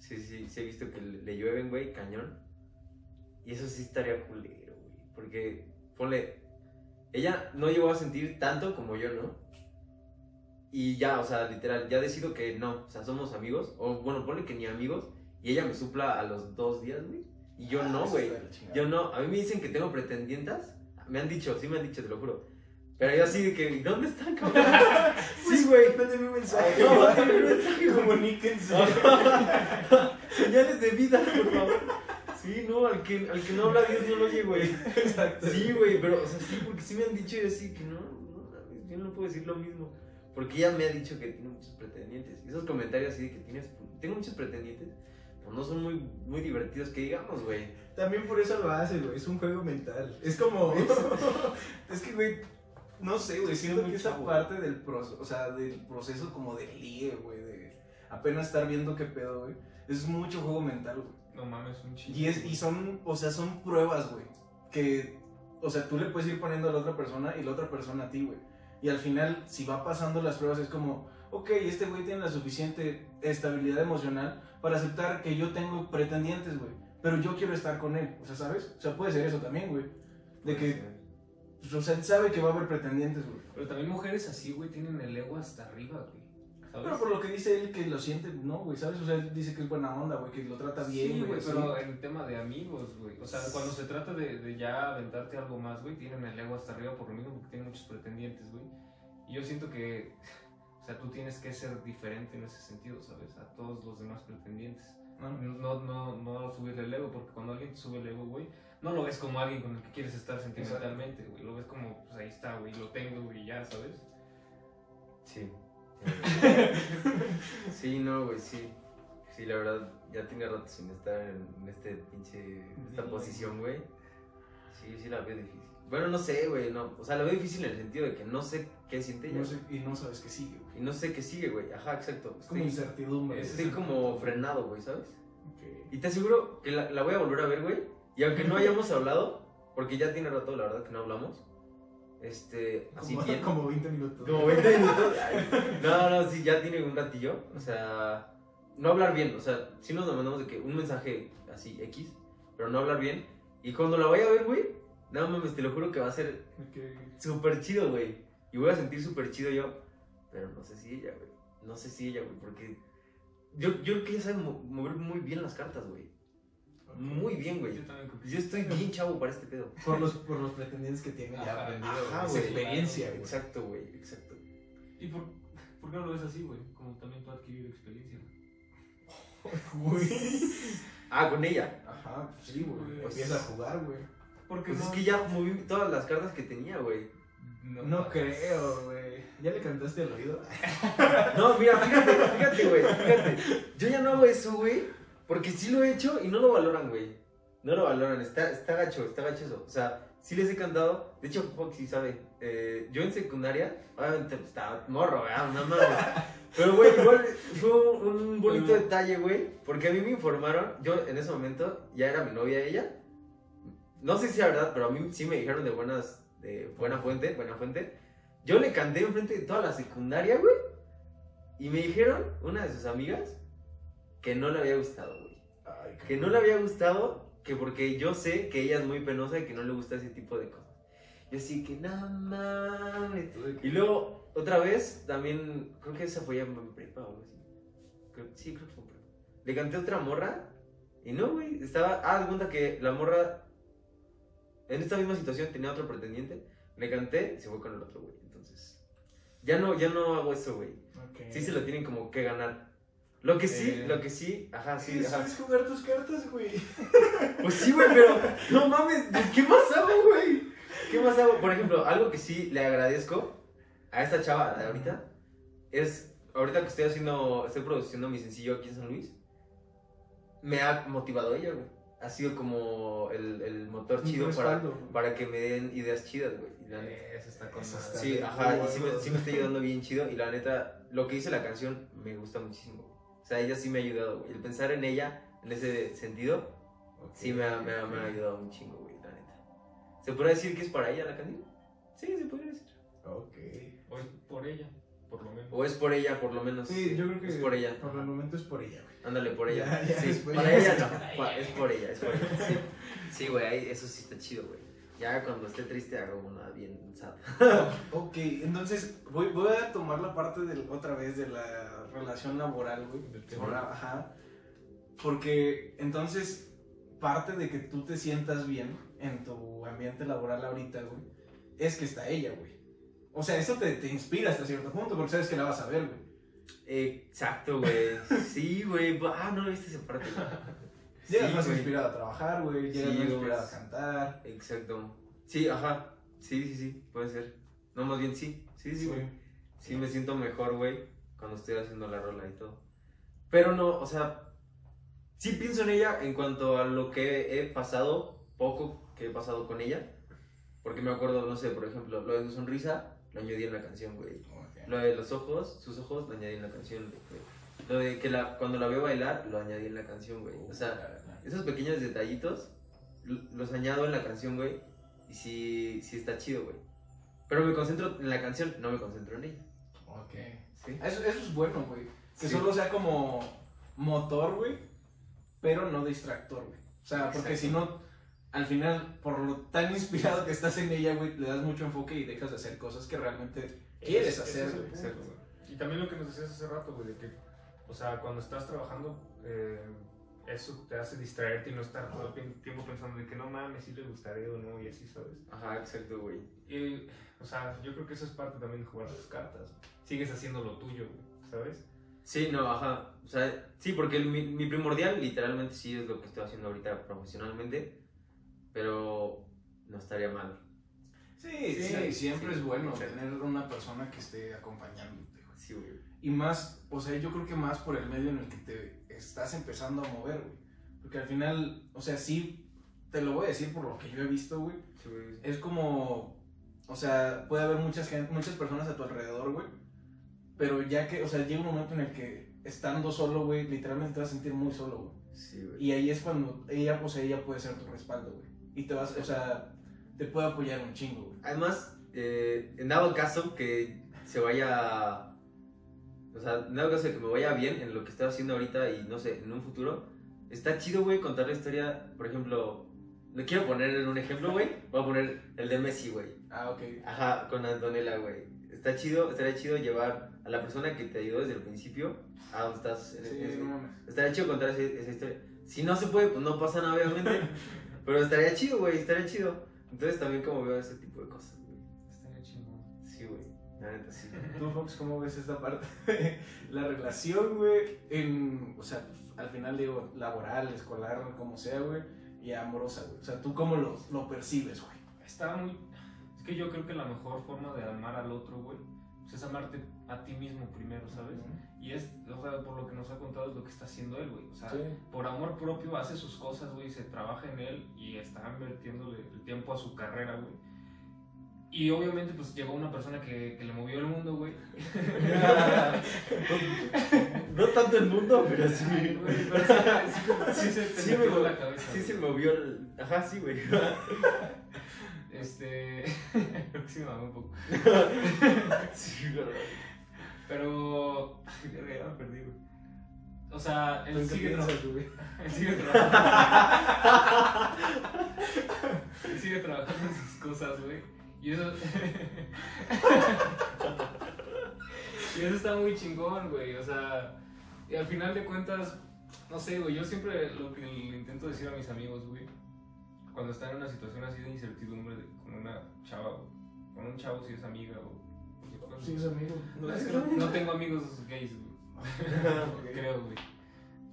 Sí, sí, sí he visto que le, le llueven, güey, cañón. Y eso sí estaría culero, güey. Porque, ponle, ella no llegó a sentir tanto como yo, ¿no? Y ya, o sea, literal, ya decido que no, o sea, somos amigos. O bueno, ponle que ni amigos. Y ella me supla a los dos días, güey. Y yo no, güey. Yo no, a mí me dicen que tengo pretendientas. Me han dicho, sí me han dicho, te lo juro. Pero yo así de que, ¿y ¿dónde están, cabrón? sí, güey. Mande mi mensaje. No, mándame un mensaje. Comuníquense. Señales de vida, por favor. Sí, no, al que, al que no habla Dios no lo oye, güey. Exacto. Sí, güey, pero, o sea, sí, porque sí me han dicho y así que no, no, yo no puedo decir lo mismo. Porque ella me ha dicho que tiene muchos pretendientes. Y esos comentarios así de que tienes, tengo muchos pretendientes, no son muy, muy divertidos que digamos, güey. También por eso lo hace, güey. Es un juego mental. Es como. es que, güey. No sé, güey. Siento que esa parte del proceso, o sea, del proceso como de ligue, güey. De apenas estar viendo qué pedo, güey. Es mucho juego mental, güey. No mames, un chingo. Y, es, y son, o sea, son pruebas, güey. Que, o sea, tú le puedes ir poniendo a la otra persona y la otra persona a ti, güey. Y al final, si va pasando las pruebas, es como, ok, este güey tiene la suficiente estabilidad emocional para aceptar que yo tengo pretendientes, güey. Pero yo quiero estar con él, o sea, ¿sabes? O sea, puede ser eso también, güey. De que, pues, o sea, él sabe que va a haber pretendientes, güey. Pero también mujeres así, güey, tienen el ego hasta arriba, güey. ¿Sabes? Pero por lo que dice él que lo siente, no, güey, ¿sabes? O sea, él dice que es buena onda, güey, que lo trata bien, Sí, güey. pero en el tema de amigos, güey. O sea, cuando se trata de, de ya aventarte algo más, güey, tienen el ego hasta arriba por lo mismo porque tienen muchos pretendientes, güey. Y yo siento que, o sea, tú tienes que ser diferente en ese sentido, ¿sabes? A todos los demás pretendientes. ¿no? No, no, no subirle el ego, porque cuando alguien te sube el ego, güey, no lo ves como alguien con el que quieres estar sentimentalmente, güey. Lo ves como, pues ahí está, güey, lo tengo, güey, ya, ¿sabes? Sí. sí, no, güey, sí. Sí, la verdad, ya tiene rato sin estar en, en este pinche, esta Sí. posición, güey. Sí, sí la veo difícil. Bueno, no sé, güey, no. O sea, la veo difícil en el sentido de que no sé qué siente ella. No sé- y no sabes qué sigue, güey. Y no sé qué sigue, güey. Ajá, exacto. Es como Estoy, incertidumbre. es- estoy como frenado, güey, ¿sabes? Y te aseguro que la, la voy a volver a ver, güey. Y aunque no hayamos hablado, porque ya tiene rato, la verdad, que no hablamos. Este, así Como, bien. como 20 minutos. Como 20 minutos. No, no, sí, ya tiene un ratillo. O sea, no hablar bien. O sea, sí nos mandamos de que un mensaje así X, pero no hablar bien. Y cuando la vaya a ver, güey, no mames, te lo juro que va a ser Ok. súper chido, güey. Y voy a sentir súper chido yo. Pero no sé si ella, güey. No sé si ella, güey, porque yo, yo creo que ella sabe mo- mover muy bien las cartas, güey. Muy bien, güey. Yo también Yo estoy bien chavo para este pedo. Por los, por los pretendientes que tiene ya aprendido. ajá, esa güey. experiencia, güey. Exacto, güey, exacto. ¿Y por, por qué no lo ves así, güey? Como también tú has adquirido experiencia. Güey. Ah, con ella. Ajá, pues sí, güey. Pues- Empieza a jugar, güey. Porque Pues es que ya moví todas las cartas que tenía, güey. No creo, güey. ¿Ya le cantaste al oído? No, mira, fíjate, fíjate, güey, fíjate. Yo ya no hago eso, güey, porque sí lo he hecho y no lo valoran, güey. No lo valoran, está, está gacho, está gacho eso. O sea, sí les he cantado. De hecho, Foxy sabe. eh, yo en secundaria, obviamente pues, estaba morro, ¿verdad? Una madre. Pero, güey, igual fue un, bonito detalle, güey, porque a mí me informaron, yo en ese momento ya era mi novia ella. No sé si es verdad, pero a mí sí me dijeron de buenas, de buena fuente, buena fuente. Yo le canté enfrente de toda la secundaria, güey. Y me dijeron, una de sus amigas, que no le había gustado, güey. Que no le había gustado, que porque yo sé que ella es muy penosa y que no le gusta ese tipo de cosas. Yo así que, no mames. Y luego, otra vez, también, creo que esa fue ya en prepa o algo así. Creo- sí, creo que fue en prepa. Le canté a otra morra y no, güey. Estaba, ah, de cuenta que la morra, en esta misma situación, tenía otro pretendiente. Le canté y se fue con el otro, güey. Entonces, ya no, ya no hago eso, güey. Sí se lo tienen como que ganar. Lo que sí, Eh. lo que sí, ajá, sí, ajá. es jugar tus cartas, güey. Pues sí, güey, pero no mames, ¿qué más hago, güey? ¿Qué más hago? Por ejemplo, algo que sí le agradezco a esta chava, de ahorita, es ahorita que estoy haciendo, estoy produciendo mi sencillo aquí en San Luis, me ha motivado ella, güey. Ha sido como el, el motor chido para, para que me den ideas chidas, güey. Eso está está Sí, ajá, y güey. sí me, sí me está ayudando bien chido. Y la neta, lo que dice la canción me gusta muchísimo. O sea, ella sí me ha ayudado, güey. El pensar en ella, en ese sentido, sí me ha, me ha- me ha ayudado un chingo, güey, la neta. ¿Se puede decir que es para ella la canción? Sí, se puede decir. Ok. O es por ella, por lo menos. O es por ella, por lo menos. Sí, yo creo que Es por ella. Por el momento es por ella, güey. Ándale, por ella. Ya, ya, sí, para ella no. Es por ella, es por ella. Sí, sí, güey, ahí- eso sí está chido, güey. Ya cuando esté triste hago una bien sad. Ok, entonces voy, voy a tomar la parte del, otra vez de la relación laboral, güey. Del tema. Ahora, Ajá. Porque entonces parte de que tú te sientas bien en tu ambiente laboral ahorita, güey, es que está ella, güey. o sea, eso te, te inspira hasta cierto punto porque sabes que la vas a ver, güey. Exacto, güey. Sí, güey. Ah, no viste esa parte. Llegas Sí, más güey. inspirado a trabajar, güey. Llegas Sí, más inspirado a cantar. Exacto. Sí, ajá. Sí, sí, sí. Puede ser. No, más bien sí. Sí, sí, güey. Sí, me siento mejor, güey, cuando estoy haciendo la rola y todo. Pero no, o sea, sí pienso en ella en cuanto a lo que he pasado, poco que he pasado con ella. Porque me acuerdo, no sé, por ejemplo, lo de su sonrisa, lo añadí en la canción, güey. Ok. Lo de los ojos, sus ojos, lo añadí en la canción, güey. Lo de que la, cuando la veo bailar, lo añadí en la canción, güey. O sea, esos pequeños detallitos los añado en la canción, güey. Y sí, sí está chido, güey. Pero me concentro en la canción, no me concentro en ella. Ok. ¿Sí? Eso, eso es bueno, güey. Que Sí. solo sea como motor, güey, pero no distractor, güey. O sea, porque si no, al final, por lo tan inspirado que estás en ella, güey, le das mucho enfoque y dejas de hacer cosas que realmente quieres hacer, es güey. Exacto. güey. Y también lo que nos decías hace rato, güey, de que, o sea, cuando estás trabajando, eh, eso te hace distraerte y no estar todo el tiempo pensando de que no mames, si le gustaría o no, y así, ¿sabes? Ajá, exacto, güey. Y, o sea, yo creo que eso es parte también de jugar las cartas. Sigues haciendo lo tuyo, güey, ¿sabes? Sí, no, ajá. O sea, sí, porque el- mi, mi primordial literalmente sí es lo que estoy haciendo ahorita profesionalmente. Pero no estaría mal. Sí, sí, Sí, siempre sí. es bueno Sí. tener una persona que esté acompañándote, güey. Sí, güey. Y más, o sea, yo creo que más por el medio en el que te estás empezando a mover, güey. Porque al final, o sea, sí, te lo voy a decir por lo que yo he visto, güey. Sí, güey. Es como, o sea, puede haber muchas, muchas personas a tu alrededor, güey. Pero ya que, o sea, llega un momento en el que estando solo, güey, literalmente te vas a sentir muy solo, güey. Sí, güey. Y ahí es cuando ella, o sea, ella puede ser tu respaldo, güey. Y te vas, o sea, te puede apoyar un chingo, güey. Además, eh, en dado caso que se vaya. O sea, en dado caso de que me vaya bien en lo que estoy haciendo ahorita y no sé, en un futuro, está chido, güey, contar la historia. Por ejemplo, le quiero poner en un ejemplo, güey. Voy a poner el de Messi, güey. Ah, ok. Ajá, con Antonella, güey. Está chido, estaría chido llevar a la persona que te ayudó desde el principio a donde estás. en- Sí, no. Estaría chido contar ese- esa historia. Si no se puede, pues no pasa nada, obviamente. pero estaría chido, güey, estaría chido. Entonces también como veo ese tipo de cosas, La neta, sí. ¿Tú, Fox, cómo ves esta parte la relación, güey? En, o sea, al final digo, laboral, escolar, como sea, güey, y amorosa, güey. O sea, ¿tú cómo lo, lo percibes, güey? Está muy... Es que yo creo que la mejor forma de amar al otro, güey, pues es amarte a ti mismo primero, ¿sabes? Y es, o sea, por lo que nos ha contado es lo que está haciendo él, güey. O sea, por amor propio hace sus cosas, güey, se trabaja en él y está invirtiéndole el tiempo a su carrera, güey. Y obviamente, pues llegó una persona que, que le movió el mundo, güey. no tanto el mundo, pero sí. Güey, pero sí, sí, como- sí se Sí, me- en la cabeza. Sí güey. se movió el... Ajá, sí, güey. Este. sí me un poco. sí, güey. Pero. Ya me perdí, güey. O sea, él ¿Tú qué sigue, trabajando güey? él sigue trabajando. él sigue trabajando en sus cosas, güey. Y eso. y eso está muy chingón, güey. O sea, y al final de cuentas, no sé, güey. Yo siempre lo que le intento decir a mis amigos, güey, cuando están en una situación así de incertidumbre de- con una chava, güey, con un chavo si es amiga o. Sí, es amigo. No, es que no, no tengo amigos gays, güey. Creo, güey.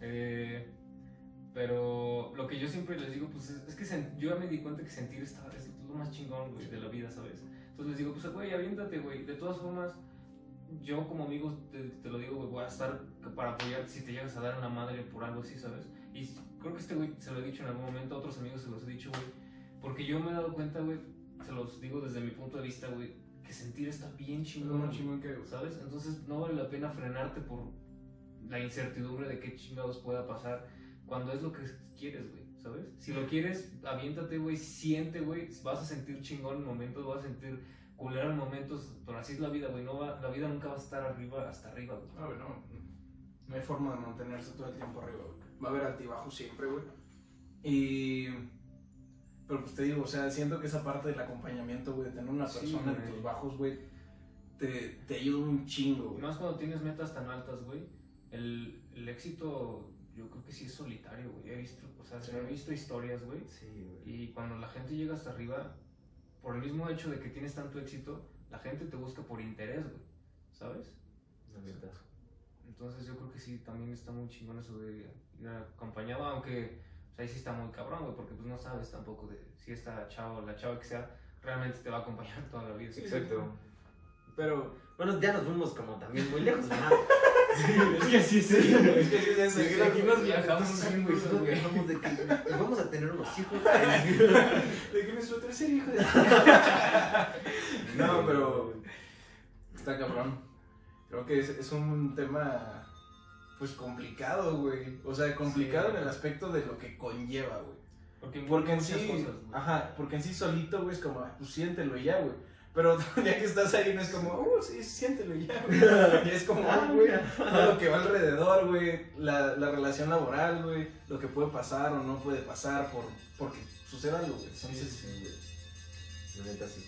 Eh, pero lo que yo siempre les digo, pues es, es que yo ya me di cuenta que sentir está, es más chingón, güey, de la vida, ¿sabes? Entonces les digo, pues, güey, aviéntate, güey. De todas formas, yo como amigo te, te lo digo, güey, voy a estar para apoyar si te llegas a dar una madre por algo así, ¿sabes? Y creo que este güey se lo he dicho en algún momento, a otros amigos se los he dicho, güey. Porque yo me he dado cuenta, güey, se los digo desde mi punto de vista, güey, que sentir está bien chingón. No, chingón que. ¿sabes? Entonces no vale la pena frenarte por la incertidumbre de qué chingados pueda pasar cuando es lo que quieres, güey, ¿sabes? Si lo quieres, aviéntate, güey, siente, güey, vas a sentir chingón en momentos, vas a sentir culero en momentos, pero así es la vida, güey, no va, la vida nunca va a estar arriba, hasta arriba, güey. No, güey, no. No hay forma de mantenerse todo el tiempo arriba, güey. Va a haber altibajos siempre, güey. Y. Pero pues te digo, o sea, siento que esa parte del acompañamiento, güey, de tener una Sí, persona en güey. tus bajos, güey, te, te ayuda un chingo, güey. más cuando tienes metas tan altas, güey, el, el éxito yo creo que sí es solitario, güey, he visto, o sea, Sí. he visto historias, güey, Sí, güey. Y cuando la gente llega hasta arriba, por el mismo hecho de que tienes tanto éxito, la gente te busca por interés, güey, ¿sabes? La neta. Entonces yo creo que sí, también está muy chingón eso de ir acompañado, aunque pues, ahí sí está muy cabrón, güey, porque pues no sabes tampoco de si esta chava o la chava que sea realmente te va a acompañar toda la vida. Exacto. Pero, Bueno, ya nos fuimos como también muy lejos, ¿verdad? es que sí, sí, es que sí, es Sí, aquí nos viajamos bien, güey, güey. viajamos de que y vamos a tener unos hijos. De que nuestro tercer hijo de... No, pero está cabrón. Creo que es, es un tema, pues, complicado, güey. O sea, complicado Sí. en el aspecto de lo que conlleva, güey. Porque, Porque en sí, cosas, güey. ajá, porque en sí solito, güey, es como, pues siéntelo y ya, güey. Pero ya que estás ahí, no es como, uh, sí, siéntelo y ya, güey. Y es como, ah, güey, todo lo que va alrededor, güey, la, la relación laboral, güey, lo que puede pasar o no puede pasar por, porque suceda algo, güey. Entonces, Sí, güey. La neta sí.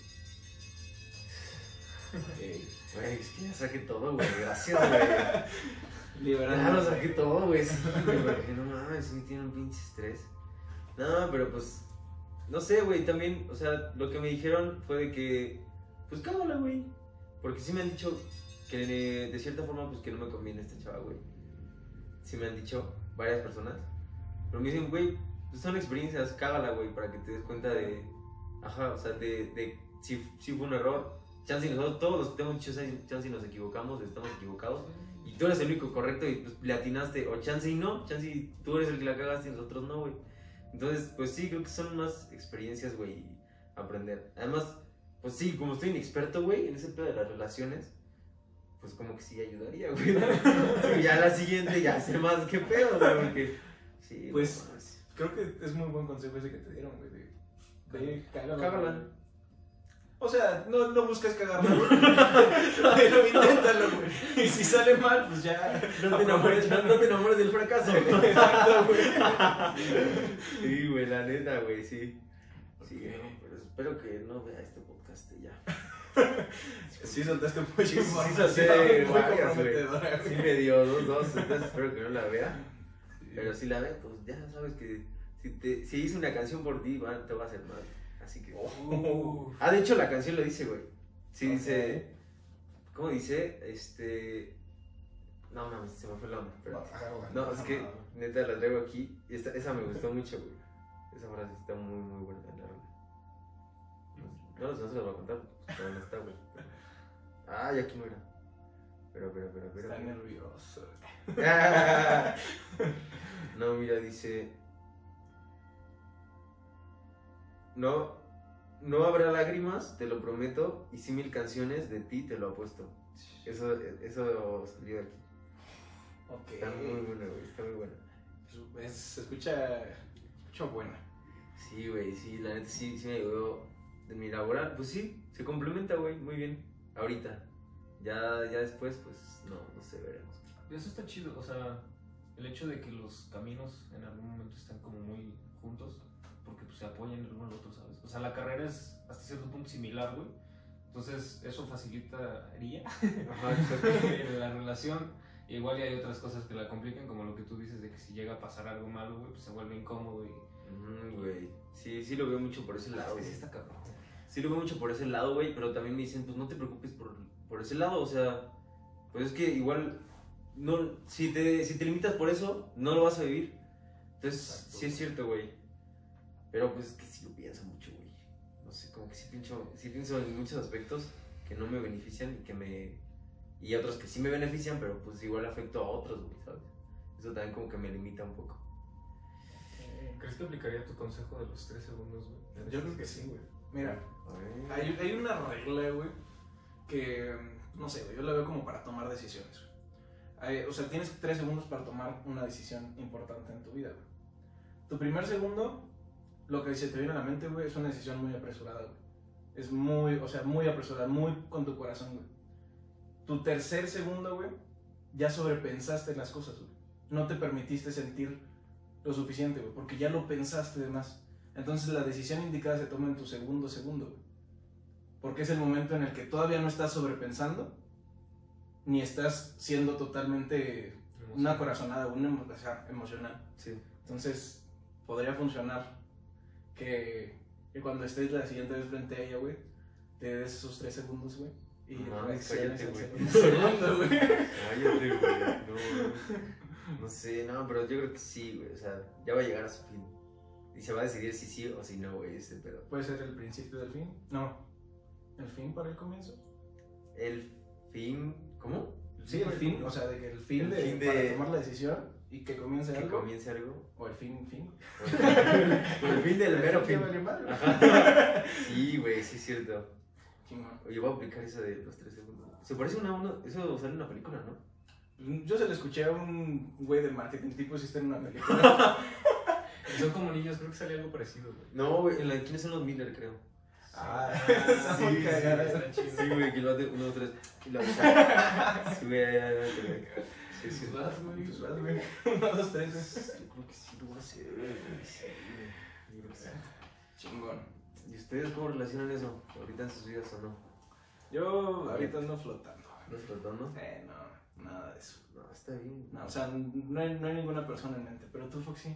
Güey, es que ya saqué todo, güey. Gracias, güey. liberando. Ya lo saqué todo, güey. Sí, güey, porque no mames, sí tiene un pinche estrés. No, pero pues. No sé, güey. También, o sea, lo que me dijeron fue de que. Pues cámara, güey. Porque sí me han dicho que de, de cierta forma, pues que no me conviene esta chava, güey. Sí me han dicho varias personas. Pero me dicen, güey, pues son experiencias, cágala, güey, para que te des cuenta de. Ajá, o sea, de, de si, si fue un error. Chance y nosotros, todos los que tenemos dicho chance y nos equivocamos, estamos equivocados. Y tú eres el único correcto y pues le atinaste. O chance y no, chance y tú eres el que la cagaste y nosotros no, güey. Entonces, pues sí, creo que son más experiencias, güey, aprender. Además, pues sí, como estoy inexperto, güey, en ese pedo de las relaciones, pues como que sí ayudaría, güey. Sí, ya la siguiente ya sé más qué pedo, güey, porque... Sí, Pues. Creo que es muy buen consejo ese que te dieron, güey. De, cágala. O sea, no, no busques cagarla, güey. Pero inténtalo, güey. Y si sale mal, pues ya. No te enamores, no, no te enamores del fracaso. Exacto, güey. Sí, güey, la neta, güey, sí. Sí, no, pero espero que no vea este podcast y ya. Sí, soltaste mucha Sí, sí, sí, información. solté muy varias, Sí me dio dos, dos, entonces espero que no la vea. Pero si la ve, pues ya sabes que si, te, si hice una canción por ti, va, te va a hacer mal. Así que... Uh, Ah, de hecho la canción lo dice, güey. Sí, Ok. dice... ¿Cómo dice? Este... No, no, se me fue la onda. espérate. No, es que neta la traigo aquí. Esta, esa me gustó mucho, güey. Esa frase está muy, muy buena. La. No, no, no se la voy a contar, pero no está, güey. Ah, ya aquí no era. Pero, pero, pero, pero. Está pero. nervioso. no, mira, dice. No, no habrá lágrimas, te lo prometo, y sí mil canciones de ti te lo apuesto. Eso, eso salió de aquí. Ok. Está muy buena, güey, está muy buena. Pues, es- se escucha, escucha buena. Sí, güey, sí, la neta sí, sí me ayudó de mi laboral. Pues sí, se complementa, güey, muy bien. Ahorita. Ya, ya después, pues no, no sé, veremos. Eso está chido, o sea, el hecho de que los caminos en algún momento están como muy juntos, porque pues, se apoyan el uno al otro, ¿sabes? O sea, la carrera es hasta cierto punto similar, güey. Entonces, eso facilitaría la relación. Igual y hay otras cosas que la complican, como lo que tú dices de que si llega a pasar algo malo, güey, pues se vuelve incómodo y... Güey. Sí, sí lo veo mucho por ese lado, Es que sí está cabrón. Sí lo veo mucho por ese lado, güey, pero también me dicen, pues no te preocupes por, por ese lado, o sea, pues es que igual, no, si, te, si te limitas por eso, no lo vas a vivir. Entonces, Exacto. sí es cierto, güey. Pero pues es que sí lo pienso mucho, güey. No sé, como que sí pienso, sí pienso en muchos aspectos que no me benefician y que me... Y otros que sí me benefician, pero pues igual afecto a otros, güey, ¿sabes? Eso también como que me limita un poco. ¿Crees que aplicaría tu consejo de los tres segundos, güey? Yo creo que sí, güey. Mira, Ay. hay, hay una regla, güey, que, no sé, güey, yo la veo como para tomar decisiones. güey. Hay- o sea, tienes tres segundos para tomar una decisión importante en tu vida, güey. Tu primer segundo, lo que se te viene a la mente, güey, es una decisión muy apresurada, güey. Es muy, o sea, muy apresurada, muy con tu corazón, güey. Tu tercer segundo, güey, ya sobrepensaste las cosas, güey. No te permitiste sentir lo suficiente, güey, porque ya lo pensaste de más. Entonces la decisión indicada se toma en tu segundo segundo, güey. Porque es el momento en el que todavía no estás sobrepensando, ni estás siendo totalmente una corazonada, una emo- o sea, emocional. Sí. Entonces, podría funcionar que, que cuando estés la siguiente vez frente a ella, güey, te des esos tres segundos, güey. Y No, güey. güey. No, no sé, no, pero yo creo que sí, güey. O sea, ya va a llegar a su fin. Y se va a decidir si sí o si no, güey, ese pedo. Puede ser el principio del fin. No. ¿El fin para el comienzo? El fin. ¿Cómo? Sí, el fin, o sea, de que el fin, El de, fin de- para tomar la decisión y que comience Que algo. comience algo. O el fin, fin. O el fin del mero que fin. Sí, güey, sí es cierto. Oye, voy a aplicar eso de los tres segundos. Se parece a una, uno, eso sale en una película, ¿no? Yo se lo escuché a un güey de marketing tipo si está en una película. Son como niños, creo que sale algo parecido, güey. No, güey, en la de quiénes son los Miller, creo. Ah, sí, muy sí, cagada. está chido. Sí, güey, que lo hace uno, dos, tres. Y lo hace. Sí, güey, ya, ya, ya, ya. Sí, sí. Pues vas, güey. Pues vas, güey. Uno, dos, tres. Yo creo que sí lo voy a hacer, güey. Sí, güey. Yo creo que sí. Chingón. ¿Y ustedes cómo relacionan eso? ¿Ahorita en sus vidas o no? Yo ahorita ando flotando. ¿No es flotando? Eh, no, nada de eso. No, está bien. No, o sea, no hay, no hay ninguna persona en mente. Pero tú, Foxy,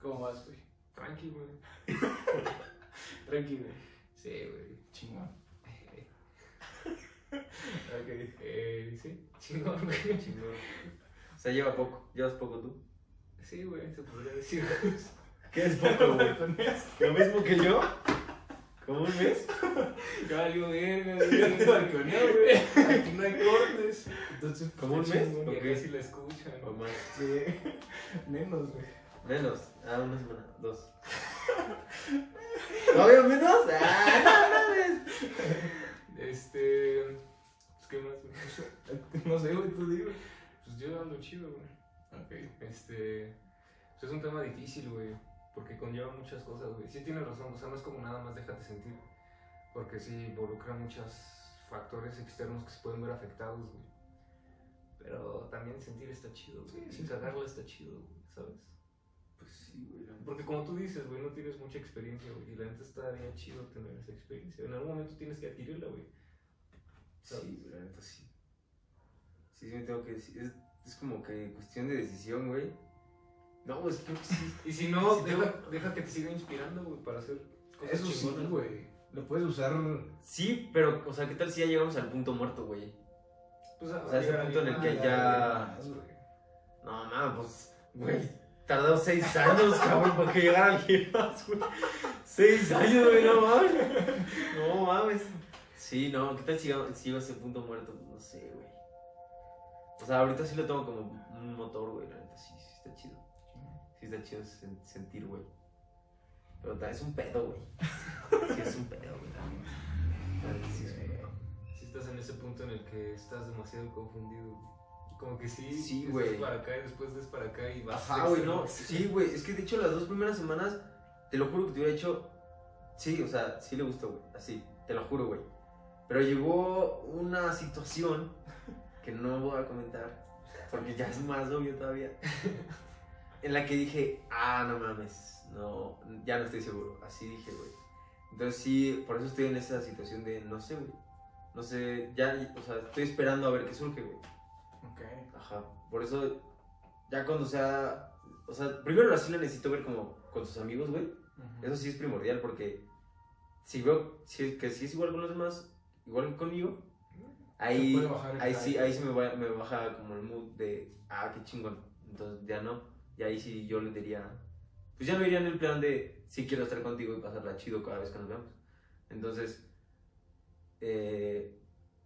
¿cómo vas, güey? Tranqui, güey. Tranqui, güey. Sí, güey. Chingón. Ok. Eh, sí, chingón, güey. Chingón. O sea, lleva poco. ¿Llevas poco tú? Sí, güey, se podría decir. ¿Qué es poco, güey? ¿Lo mismo que yo? ¿Cómo un mes? Ya valió verga, Bien güey. balconeado, güey. Aquí no hay cortes. Entonces, ¿Como un mes? chingón. Y Ok. acá sí la escuchan. ¿O más? Sí. Menos, güey. Menos. Ah, una semana. Dos. ¿Todavía menos? Ah, no. Este. Pues, ¿qué más? No sé, güey, tú digo. Pues yo ando chido, güey. Ok. Este. Pues es un tema difícil, güey. Porque conlleva muchas cosas, güey. Sí tienes razón, o sea, no es como nada más déjate sentir. Porque sí involucra muchos factores externos que se pueden ver afectados, güey. Pero también sentir está chido, güey. Sí, sí, cagarla está chido, güey, ¿sabes? Pues sí, güey. Porque como tú dices, güey, no tienes mucha experiencia, güey. Y la neta está bien chido tener esa experiencia. En algún momento tienes que adquirirla, güey. Sí, güey, la neta sí. Sí, sí me tengo que decir. Es, es como que cuestión de decisión, güey. No, pues creo que sí. Y si no, Sí, deja, deja que te siga inspirando, güey, para hacer cosas Eso sí, chingonas. güey. Lo puedes usar. Sí, pero, o sea, ¿qué tal si ya llegamos al punto muerto, güey? Pues, O sea, ese punto en el que ya-. No, no, pues, güey. Tardó seis años, cabrón, para que llegara alguien más, güey. Seis años, güey, no mames. No mames. Sí, no, ¿qué tal si llego, si a ese punto muerto? No sé, güey. O sea, ahorita sí lo tengo como un motor, güey, la neta, sí, sí está chido. Sí está chido sen- sentir, güey. Pero es un pedo, güey. Sí es un pedo, güey. sí. Si estás en ese punto en el que estás demasiado confundido. Como que sí, Sí, güey. para acá y después des para acá y vas. Ajá, güey, no. Sí, güey. Es que de hecho las dos primeras semanas, te lo juro que te hubiera hecho. Sí, o sea, sí le gustó, güey. Así, te lo juro, güey. Pero llegó una situación que no voy a comentar, porque ya es más obvio todavía. En la que dije, ah, no mames, no, ya no estoy seguro. Así dije, güey. Entonces sí, por eso estoy en esa situación de no sé, güey. No sé, ya, o sea, estoy esperando a ver qué surge, güey. Ok. Ajá. Por eso, ya cuando sea. O sea, primero así lo necesito ver como con sus amigos, güey. Ujú. Eso sí es primordial porque si veo si, que si es igual con los demás, igual que conmigo, ahí, el ahí sí, ahí sí me, va- me baja como el mood de, ah, qué chingón. Entonces ya no. Y ahí sí yo le diría, pues ya no iría en el plan de, sí quiero estar contigo y pasarla chido cada vez que nos veamos. Entonces, eh,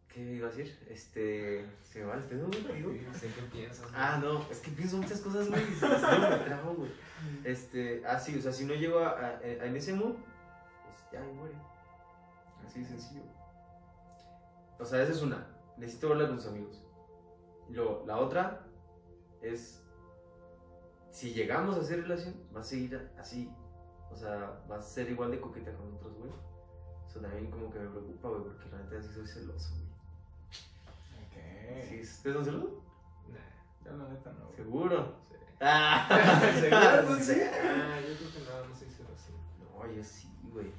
¿qué iba a decir? Este, se me va el pedo, digo. Sí, sé qué piensas. güey. Ah, no, es que pienso muchas cosas, güey, se me trago, güey. Este, ah, sí, o sea, si no llego a, a- a- en ese mood, pues ya me muere. Así de sencillo. O sea, esa es una. Necesito verla con sus amigos. Luego, la otra es, si llegamos a hacer relación, va a seguir así. O sea, va a ser igual de coqueta con otros, güey. Eso también como que me preocupa, güey, porque la neta sí soy celoso, güey. Ok. ¿Sí? ¿Ustedes son celosos? Nah, Ya la neta no. güey. ¿Seguro? sí. Ah, ¿Seguro? Sí. Ah, yo creo que nada, no soy celoso. No, yo sí, güey.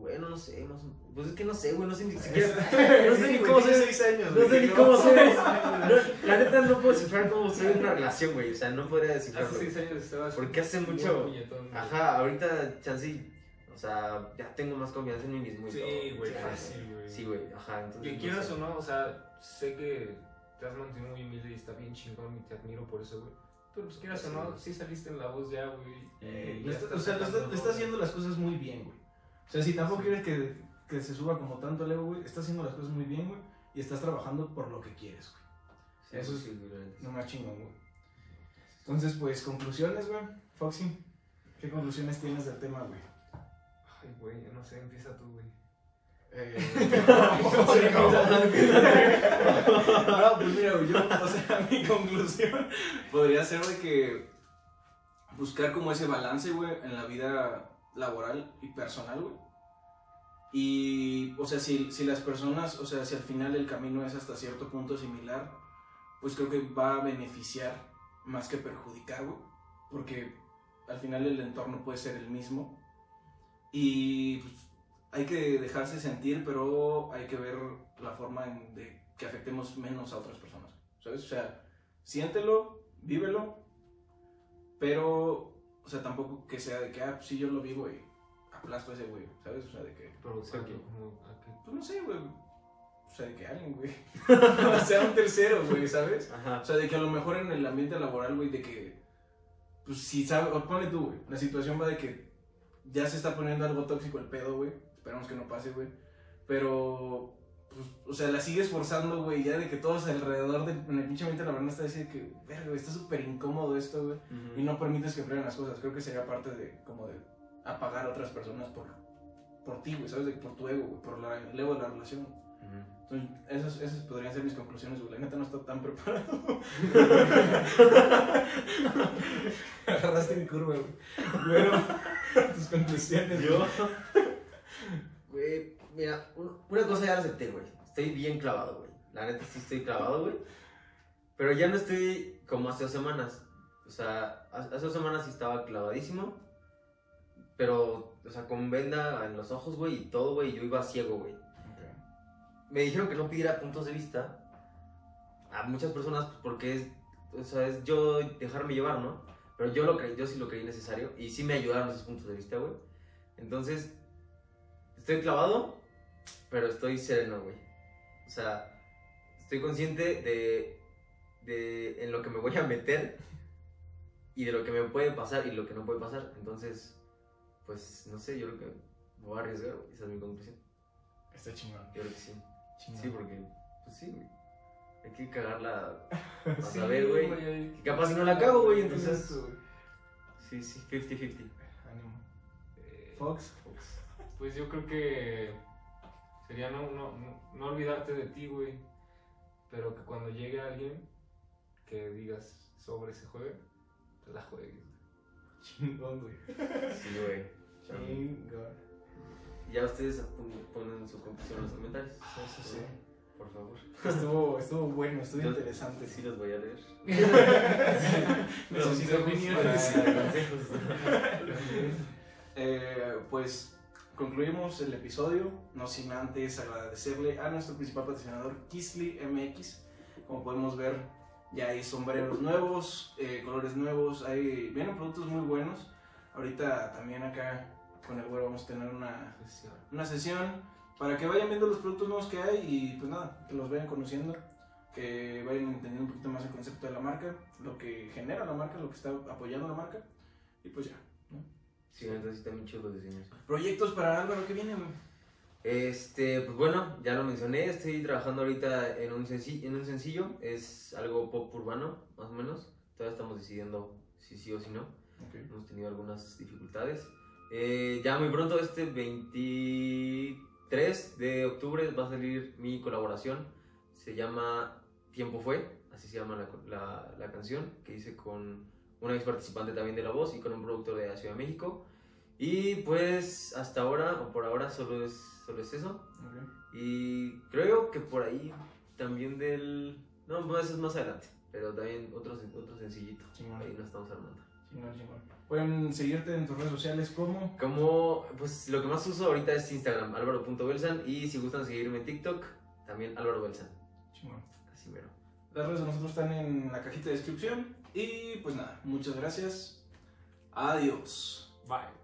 Bueno, no sé, más o- Pues es que no sé, güey, no sé ni siquiera. No sé ni cómo soy. años, No sé ni cómo no. soy. No, la neta no puedo descifrar cómo soy una relación, güey. O sea, no podría descifrarlo. Hace seis años estabas. Porque hace muy mucho- puñetón, güey. Ajá, ahorita No O sea, ya tengo más confianza en mí mismo y Sí, todo. güey, Sí, fácil, güey. Sí, güey, ajá. Entonces, Que no quieras sé. o no, o sea, sé que te has mantenido muy humilde y está bien chingón y te admiro por eso, güey. Pero pues quieras o no, sí saliste en la voz ya, güey. Eh, y le ya está- estás o sea, le está, le haciendo las cosas muy bien, güey. O sea, si tampoco quieres que, que se suba como tanto el ego, güey, está haciendo las cosas muy bien, güey. Y estás trabajando por lo que quieres, güey. Sí, Eso es- la neta. No más chingón, güey. Entonces, pues, conclusiones, güey. Foxy, ¿qué conclusiones tienes del tema, güey? Ay, güey, no sé, empieza tú, güey. Eh, no, pues mira, güey, yo, o sea, mi conclusión podría ser de que buscar como ese balance, güey, en la vida laboral y personal, güey. Y, o sea, si, si las personas, o sea, si al final el camino es hasta cierto punto similar, pues creo que va a beneficiar más que perjudicar, güey. Porque al final el entorno puede ser el mismo. Y pues, hay que dejarse sentir, pero hay que ver la forma en de que afectemos menos a otras personas. ¿Sabes? O sea, siéntelo, vívelo, pero, o sea, tampoco que sea de que, ah, sí, yo lo vivo y aplasto a ese güey, ¿sabes? O sea, de que, Pero, Sí, ¿a ok. qué? Como, ¿a qué? pues no sé, güey. O sea, de que alguien, güey. o sea, un tercero, güey, ¿sabes? Ajá. O sea, de que a lo mejor en el ambiente laboral, güey, de que, pues si sabe, o pone tú, güey, la situación va de que ya se está poniendo algo tóxico el pedo, güey, esperamos que no pase, güey, pero, o sea, la sigues forzando, güey, ya de que todos alrededor de, en el pinche ambiente laboral está diciendo que, verga, güey, está súper incómodo esto, güey, y no permites que fluyan las cosas, creo que sería parte de, como de, apagar a otras personas por, por ti, güey, ¿sabes? De, por tu ego, güey, por la, el ego de la relación, entonces, esas, esas podrían ser mis conclusiones, güey. La neta no está tan preparado. Agarraste mi curva, güey. Bueno, tus conclusiones. Yo. Güey, mira, una cosa ya la acepté, güey. Estoy bien clavado, güey. La neta sí estoy clavado, güey. Pero ya no estoy como hace dos semanas. O sea, hace dos semanas sí estaba clavadísimo. Pero, o sea, con venda en los ojos, güey, y todo, güey. Yo iba ciego, güey. Me dijeron que no pidiera puntos de vista a muchas personas pues, porque es, o sea, es yo dejarme llevar, ¿no? Pero yo, lo creí, yo sí lo creí necesario y sí me ayudaron esos puntos de vista, güey. Entonces, estoy clavado, pero estoy sereno, güey. O sea, estoy consciente de, de en lo que me voy a meter y de lo que me puede pasar y lo que no puede pasar. Entonces, pues, no sé, yo creo que me voy a arriesgar, güey. Esa es mi conclusión. Está chingón. Yo creo que sí. chingón. Sí, porque, pues sí, güey. Hay que cagarla. Sí, a ver, güey. Que capaz no la cago, güey, entonces-. Sí, sí, 50-50. Ánimo. Eh, Fox. Pues yo creo que sería no, no, no, olvidarte de ti, güey. Pero que cuando llegue alguien que digas sobre ese juego, te la juegues. Chingón, güey. Sí, güey. Chingón. Ya ustedes pon- ponen su conclusión en los comentarios. Sí, sí, sí. Por favor. Estuvo, estuvo bueno, estuvo Yo- interesante. Sí, los voy a leer. Necesito opiniones. para- consejos. Eh, pues concluimos el episodio, no sin antes agradecerle a nuestro principal patrocinador Kisly MX. Como podemos ver, ya hay sombreros nuevos, eh, colores nuevos, hay, vienen productos muy buenos. Ahorita también acá con el güero vamos a tener una, una sesión para que vayan viendo los productos nuevos que hay y pues nada, que los vayan conociendo, que vayan entendiendo un poquito más el concepto de la marca, lo que genera la marca, lo que está apoyando la marca y pues ya. ¿no? Sí, entonces sí también chidos los diseños. Proyectos para Álvaro que viene, güey. Este, pues bueno, ya lo mencioné, estoy trabajando ahorita en un, en un sencillo, es algo pop urbano, más o menos. Todavía estamos decidiendo si sí o si no. Hemos tenido algunas dificultades. Eh, ya muy pronto, este 23 de octubre, va a salir mi colaboración. Se llama Tiempo Fue, así se llama la, la- la canción, que hice con una ex participante también de La Voz y con un productor de la Ciudad de México. Y pues hasta ahora, o por ahora, solo es, solo es eso. Y creo que por ahí también del... No, pues eso es más adelante, pero también otro, otro sencillito. Chingón. Ahí lo estamos armando. Chingón, chingón. Pueden seguirte en tus redes sociales como. Como, pues lo que más uso ahorita es Instagram, álvaro.belsan. Y si gustan seguirme en TikTok, también Álvaro Belsan. Chingón. Así mero. Las redes de nosotros están en la cajita de descripción. Y pues nada, muchas gracias. Adiós. Bye.